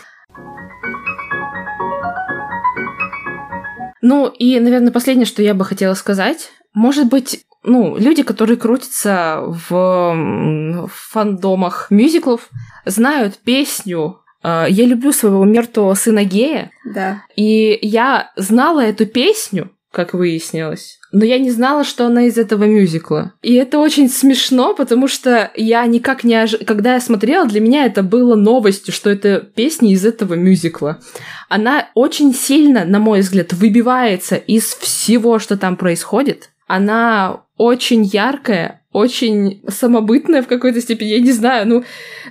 Ну и, наверное, последнее, что я бы хотела сказать. Может быть, ну, люди, которые крутятся в, фандомах мюзиклов, знают песню э, «Я люблю своего мертвого сына гея». Да. И я знала эту песню, как выяснилось. Но я не знала, что она из этого мюзикла. И это очень смешно, потому что я никак не ожидала... Когда я смотрела, для меня это было новостью, что это песня из этого мюзикла. Она очень сильно, на мой взгляд, выбивается из всего, что там происходит. Она очень яркая, очень самобытная в какой-то степени, я не знаю, ну,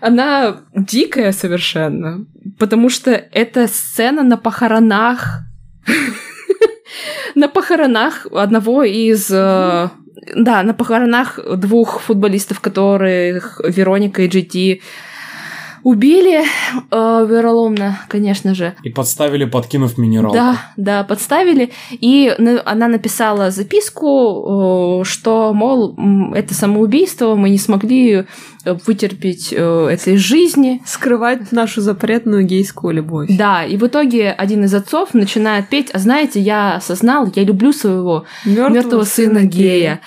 она дикая совершенно, потому что это сцена на похоронах на похоронах одного из... Э, да, на похоронах двух футболистов, которых Вероника и GT убили э, вероломно, конечно же. И подставили, подкинув минералку. Да, да, подставили. И она написала записку, э, что, мол, это самоубийство, мы не смогли вытерпеть э, этой жизни. Скрывать нашу запретную гейскую любовь. Да, и в итоге один из отцов начинает петь, а знаете, я осознал, я люблю своего мертвого сына, сына гея. гея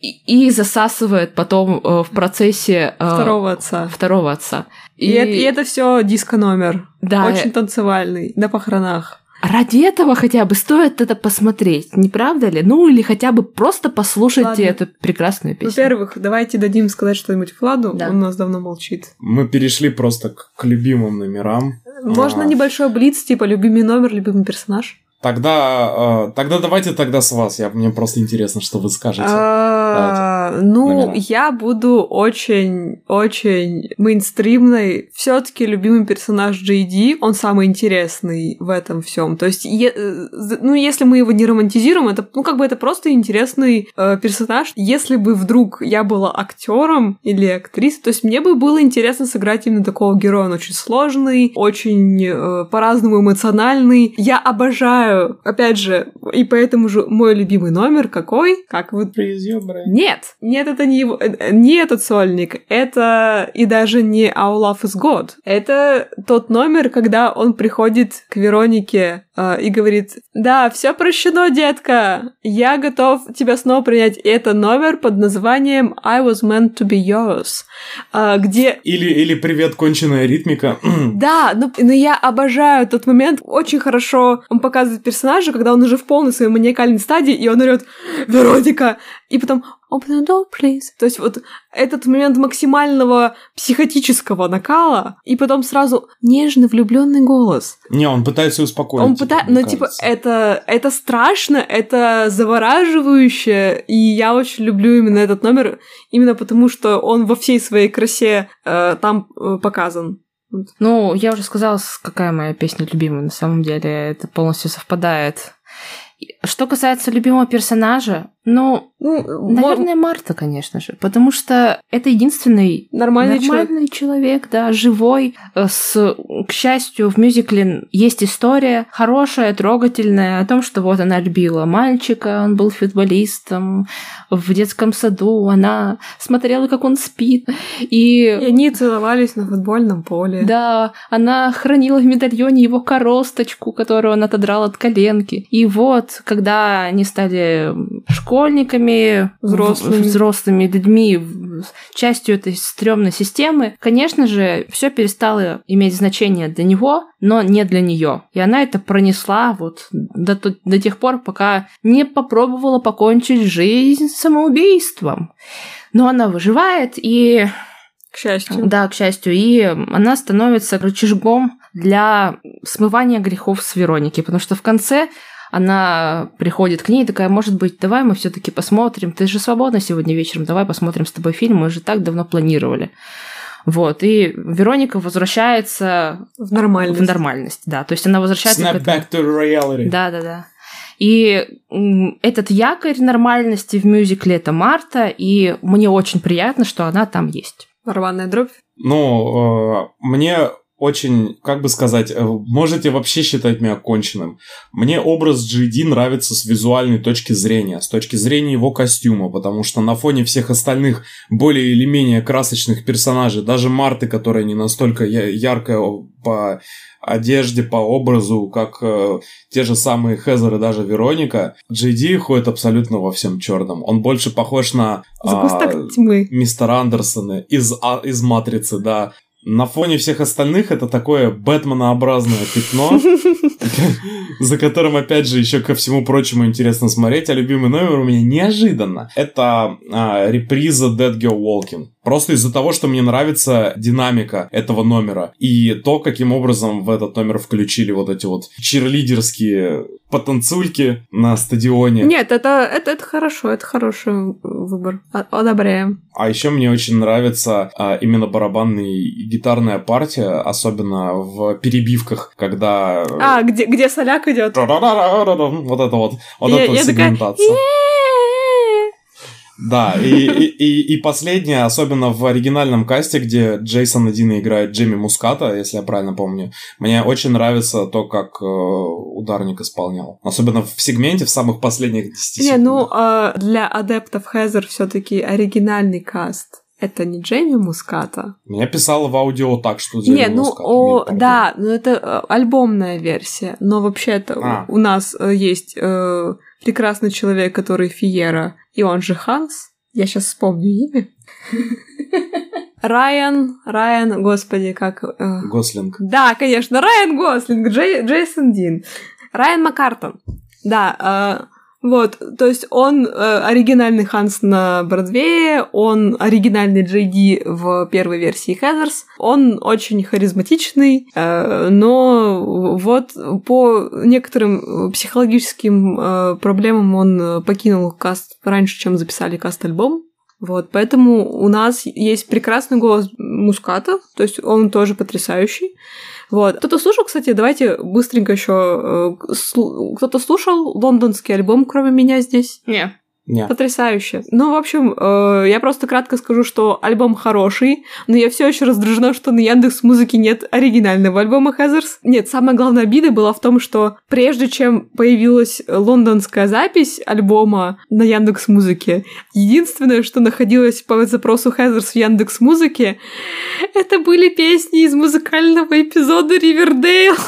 и, и засасывает потом э, в процессе э, второго отца. Второго отца. И, и это, и это все диско номер. Да. Очень танцевальный, на похоронах. Ради этого хотя бы стоит это посмотреть, не правда ли? Ну или хотя бы просто послушайте Ладно. эту прекрасную песню. Во-первых, давайте дадим сказать что-нибудь Владу, да. он у нас давно молчит. Мы перешли просто к, к любимым номерам. Можно а... небольшой блиц, типа любимый номер, любимый персонаж? Тогда, э, тогда давайте тогда с вас. Я, мне просто интересно, что вы скажете. А, ну, я буду очень-очень мейнстримной. все таки любимый персонаж Джей он самый интересный в этом всем. То есть, е- э, ну, если мы его не романтизируем, это, ну, как бы это просто интересный э, персонаж. Если бы вдруг я была актером или актрисой, то есть мне бы было интересно сыграть именно такого героя. Он очень сложный, очень э, по-разному эмоциональный. Я обожаю знаю, опять же, и поэтому же мой любимый номер какой? Как вы... Нет, нет, это не его, э, не этот сольник, это и даже не Our Love is God. Это тот номер, когда он приходит к Веронике э, и говорит, да, все прощено, детка, я готов тебя снова принять. И это номер под названием I was meant to be yours, э, где... Или, или привет, конченая ритмика. да, но, но я обожаю тот момент, очень хорошо он показывает персонажа, когда он уже в полной своей маниакальной стадии, и он орет «Вероника!» И потом «Open the door, please!» То есть вот этот момент максимального психотического накала, и потом сразу нежный влюбленный голос. Не, он пытается успокоить. Он пытается, ну типа это это страшно, это завораживающе, и я очень люблю именно этот номер, именно потому что он во всей своей красе э, там э, показан. Ну, я уже сказала, какая моя песня любимая. На самом деле это полностью совпадает. Что касается любимого персонажа, Ну, Ну, наверное, Марта, конечно же. Потому что это единственный нормальный, нормальный человек. да, живой. Э, С, к счастью, в мюзикле есть история хорошая, трогательная, о том, что вот она любила мальчика, он был футболистом в детском саду, она смотрела, как он спит, и И они целовались на футбольном поле. да, она хранила в медальоне его коросточку, которую он отодрал от коленки. И вот, когда они стали школьниками, Взрослыми. взрослыми людьми, частью этой стрёмной системы, конечно же, все перестало иметь значение для него, но не для нее. И она это пронесла вот до, до тех пор, пока не попробовала покончить жизнь самоубийством. Но она выживает, и К счастью. да, к счастью. И она становится рычажком для смывания грехов с Вероники, потому что в конце она приходит к ней и такая, может быть, давай мы все таки посмотрим, ты же свободна сегодня вечером, давай посмотрим с тобой фильм, мы же так давно планировали. Вот, и Вероника возвращается В нормальность. в нормальность, да, то есть она возвращается к Snap этому. back to reality. Да, да, да. И этот якорь нормальности в мюзикле это Марта, и мне очень приятно, что она там есть. Рваная дробь. Ну, э, мне очень, как бы сказать, э, можете вообще считать меня конченым. Мне образ GD нравится с визуальной точки зрения, с точки зрения его костюма, потому что на фоне всех остальных более или менее красочных персонажей, даже Марты, которая не настолько яркая по одежде, по образу, как э, те же самые Хезер и даже Вероника, JD ходит абсолютно во всем черном. Он больше похож на... тьмы. мистера Андерсона из, а- из «Матрицы», да. На фоне всех остальных это такое Бэтменообразное пятно, за которым, опять же, еще ко всему прочему интересно смотреть. А любимый номер у меня неожиданно. Это а, реприза Dead Girl Walking. Просто из-за того, что мне нравится динамика этого номера. И то, каким образом в этот номер включили вот эти вот чирлидерские потанцульки на стадионе. Нет, это, это, это хорошо, это хороший выбор. Одобряем. А еще мне очень нравится а, именно барабанная и гитарная партия, особенно в перебивках, когда... А, где, где соляк идет? Вот это вот, вот Я- эта вот я такая, сегментация. Да, и, и, и, последнее, особенно в оригинальном касте, где Джейсон Дина играет Джимми Муската, если я правильно помню, мне очень нравится то, как э, ударник исполнял. Особенно в сегменте, в самых последних 10 Не, ну, а, для адептов Хезер все таки оригинальный каст. Это не Джейми Муската. Меня писало в аудио так, что Джимми Не, ну, Мускат о, да, ну это э, альбомная версия. Но вообще-то А. у нас э, есть э, прекрасный человек, который Фиера, и он же Ханс. Я сейчас вспомню имя. Райан, Райан, господи, как... э, Гослинг. Да, конечно, Райан Гослинг, Джей- Джейсон Дин. Райан Маккартон. Да, э, вот, то есть он э, оригинальный Ханс на Бродвее, он оригинальный Джей Ди в первой версии Хезерс, он очень харизматичный, э, но вот по некоторым психологическим э, проблемам он покинул каст раньше, чем записали каст-альбом. Вот, поэтому у нас есть прекрасный голос Муската, то есть он тоже потрясающий. Вот. Кто-то слушал, кстати, давайте быстренько еще. Кто-то слушал лондонский альбом, кроме меня здесь? Не. Не. Потрясающе. Ну, в общем, э, я просто кратко скажу, что альбом хороший, но я все еще раздражена, что на Яндекс музыке нет оригинального альбома Heathers. Нет, самая главная обида была в том, что прежде чем появилась лондонская запись альбома на Яндекс музыке, единственное, что находилось по запросу Heathers в Яндекс музыке, это были песни из музыкального эпизода Ривердейл.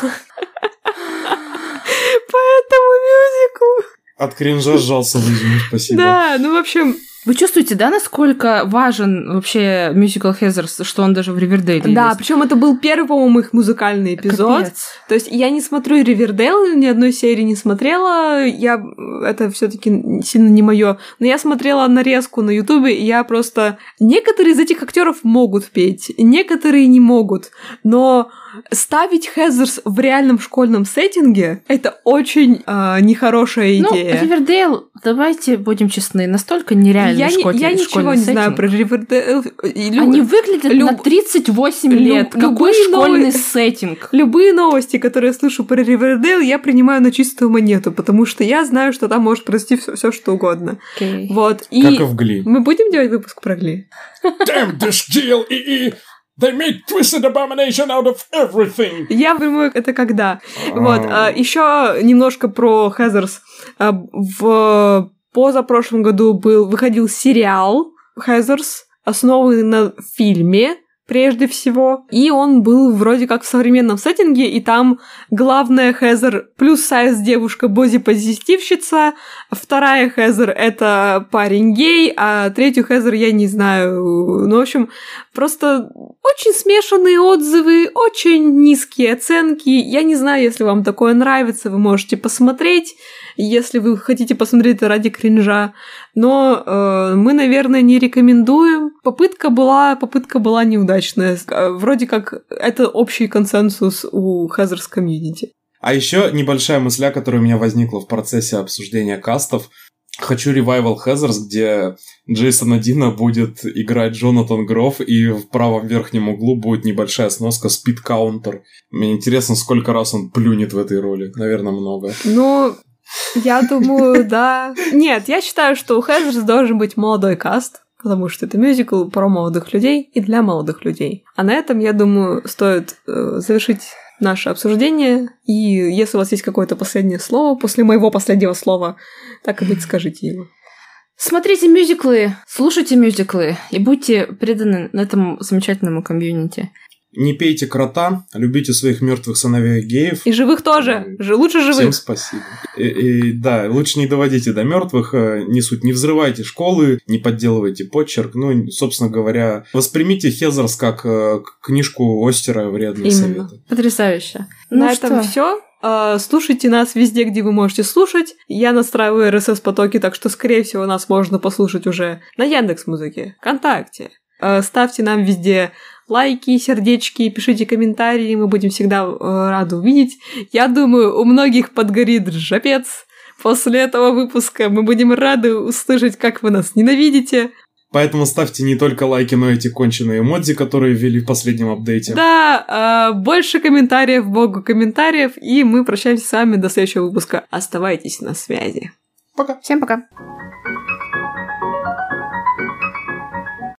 Поэтому мюзикл. От кринжа сжался лыжами, спасибо. Да, ну, в общем, Вы чувствуете, да, насколько важен вообще мюзикл Хезерс, что он даже в Ривердейле Да, есть? причем это был первый, по-моему, их музыкальный эпизод. Капец. То есть я не смотрю Ривердейл, ни одной серии не смотрела. Я это все-таки сильно не мое. Но я смотрела нарезку на Ютубе, и я просто. Некоторые из этих актеров могут петь, некоторые не могут. Но ставить Хезерс в реальном школьном сеттинге — это очень э, нехорошая Ну, идея. Ривердейл, давайте будем честны, настолько нереальный я не- школь- я ничего не знаю про Ривердейл. И лю- Они выглядят люб- на 38 люб- лет. Какой любые школьный новые- сеттинг? Любые новости, которые я слышу про Ривердейл, я принимаю на чистую монету, потому что я знаю, что там может произойти все, что угодно. Окей. Вот. И Как и в Гли. мы будем делать выпуск про Гли? Damn this GLEE! They make Twisted Abomination out of everything! Я понимаю, это когда. Вот. А. еще немножко про Хезерс. А, в позапрошлом году был, выходил сериал Хезерс, основанный на фильме прежде всего. И он был вроде как в современном сеттинге, и там главная Хезер плюс сайз девушка боди-позитивщица, вторая Хезер — это парень гей, а третью Хезер я не знаю. Ну, в общем, просто очень смешанные отзывы, очень низкие оценки. Я не знаю, если вам такое нравится, вы можете посмотреть, если вы хотите посмотреть ради кринжа. Но э, мы, наверное, не рекомендуем. Попытка была, попытка была неудачная. Э, Вроде как это общий консенсус у Хезерс комьюнити. А еще небольшая мысля, которая у меня возникла в процессе обсуждения кастов. Хочу ревайвал Хезерс, где Джейсон Дина будет играть Джонатан Гроф, и в правом верхнем углу будет небольшая сноска спид каунтер. Мне интересно, сколько раз он плюнет в этой роли. Наверное, много. Ну, я думаю, да. Нет, я считаю, что у Хезерс должен быть молодой каст, потому что это мюзикл про молодых людей и для молодых людей. А на этом, я думаю, стоит э, завершить наше обсуждение. И если у вас есть какое-то последнее слово после моего последнего слова, так и быть, скажите его. Смотрите мюзиклы, слушайте мюзиклы и будьте преданы этому замечательному комьюнити. Не пейте крота, любите своих мертвых сыновей геев. И живых тоже. Ж- лучше Всем живых. спасибо. И, и, да, лучше не доводите до мертвых, э, не суть, не взрывайте школы, не подделывайте почерк. Ну, собственно говоря, воспримите Хезерс как э, книжку Остера «Вредные Именно. советы». Потрясающе. На Ну этом что? все. Слушайте нас везде, где вы можете слушать. Я настраиваю RSS-потоки, так что, скорее всего, нас можно послушать уже на Яндекс Музыке, ВКонтакте. Э, Ставьте нам везде лайки, сердечки, пишите комментарии, мы будем всегда э, рады увидеть. Я думаю, у многих подгорит жопец. После этого выпуска мы будем рады услышать, как вы нас ненавидите. Поэтому ставьте не только лайки, но и эти конченые эмодзи, которые ввели в последнем апдейте. Да, э, больше комментариев, богу комментариев, и мы прощаемся с вами до следующего выпуска. Оставайтесь на связи. Пока. Всем пока.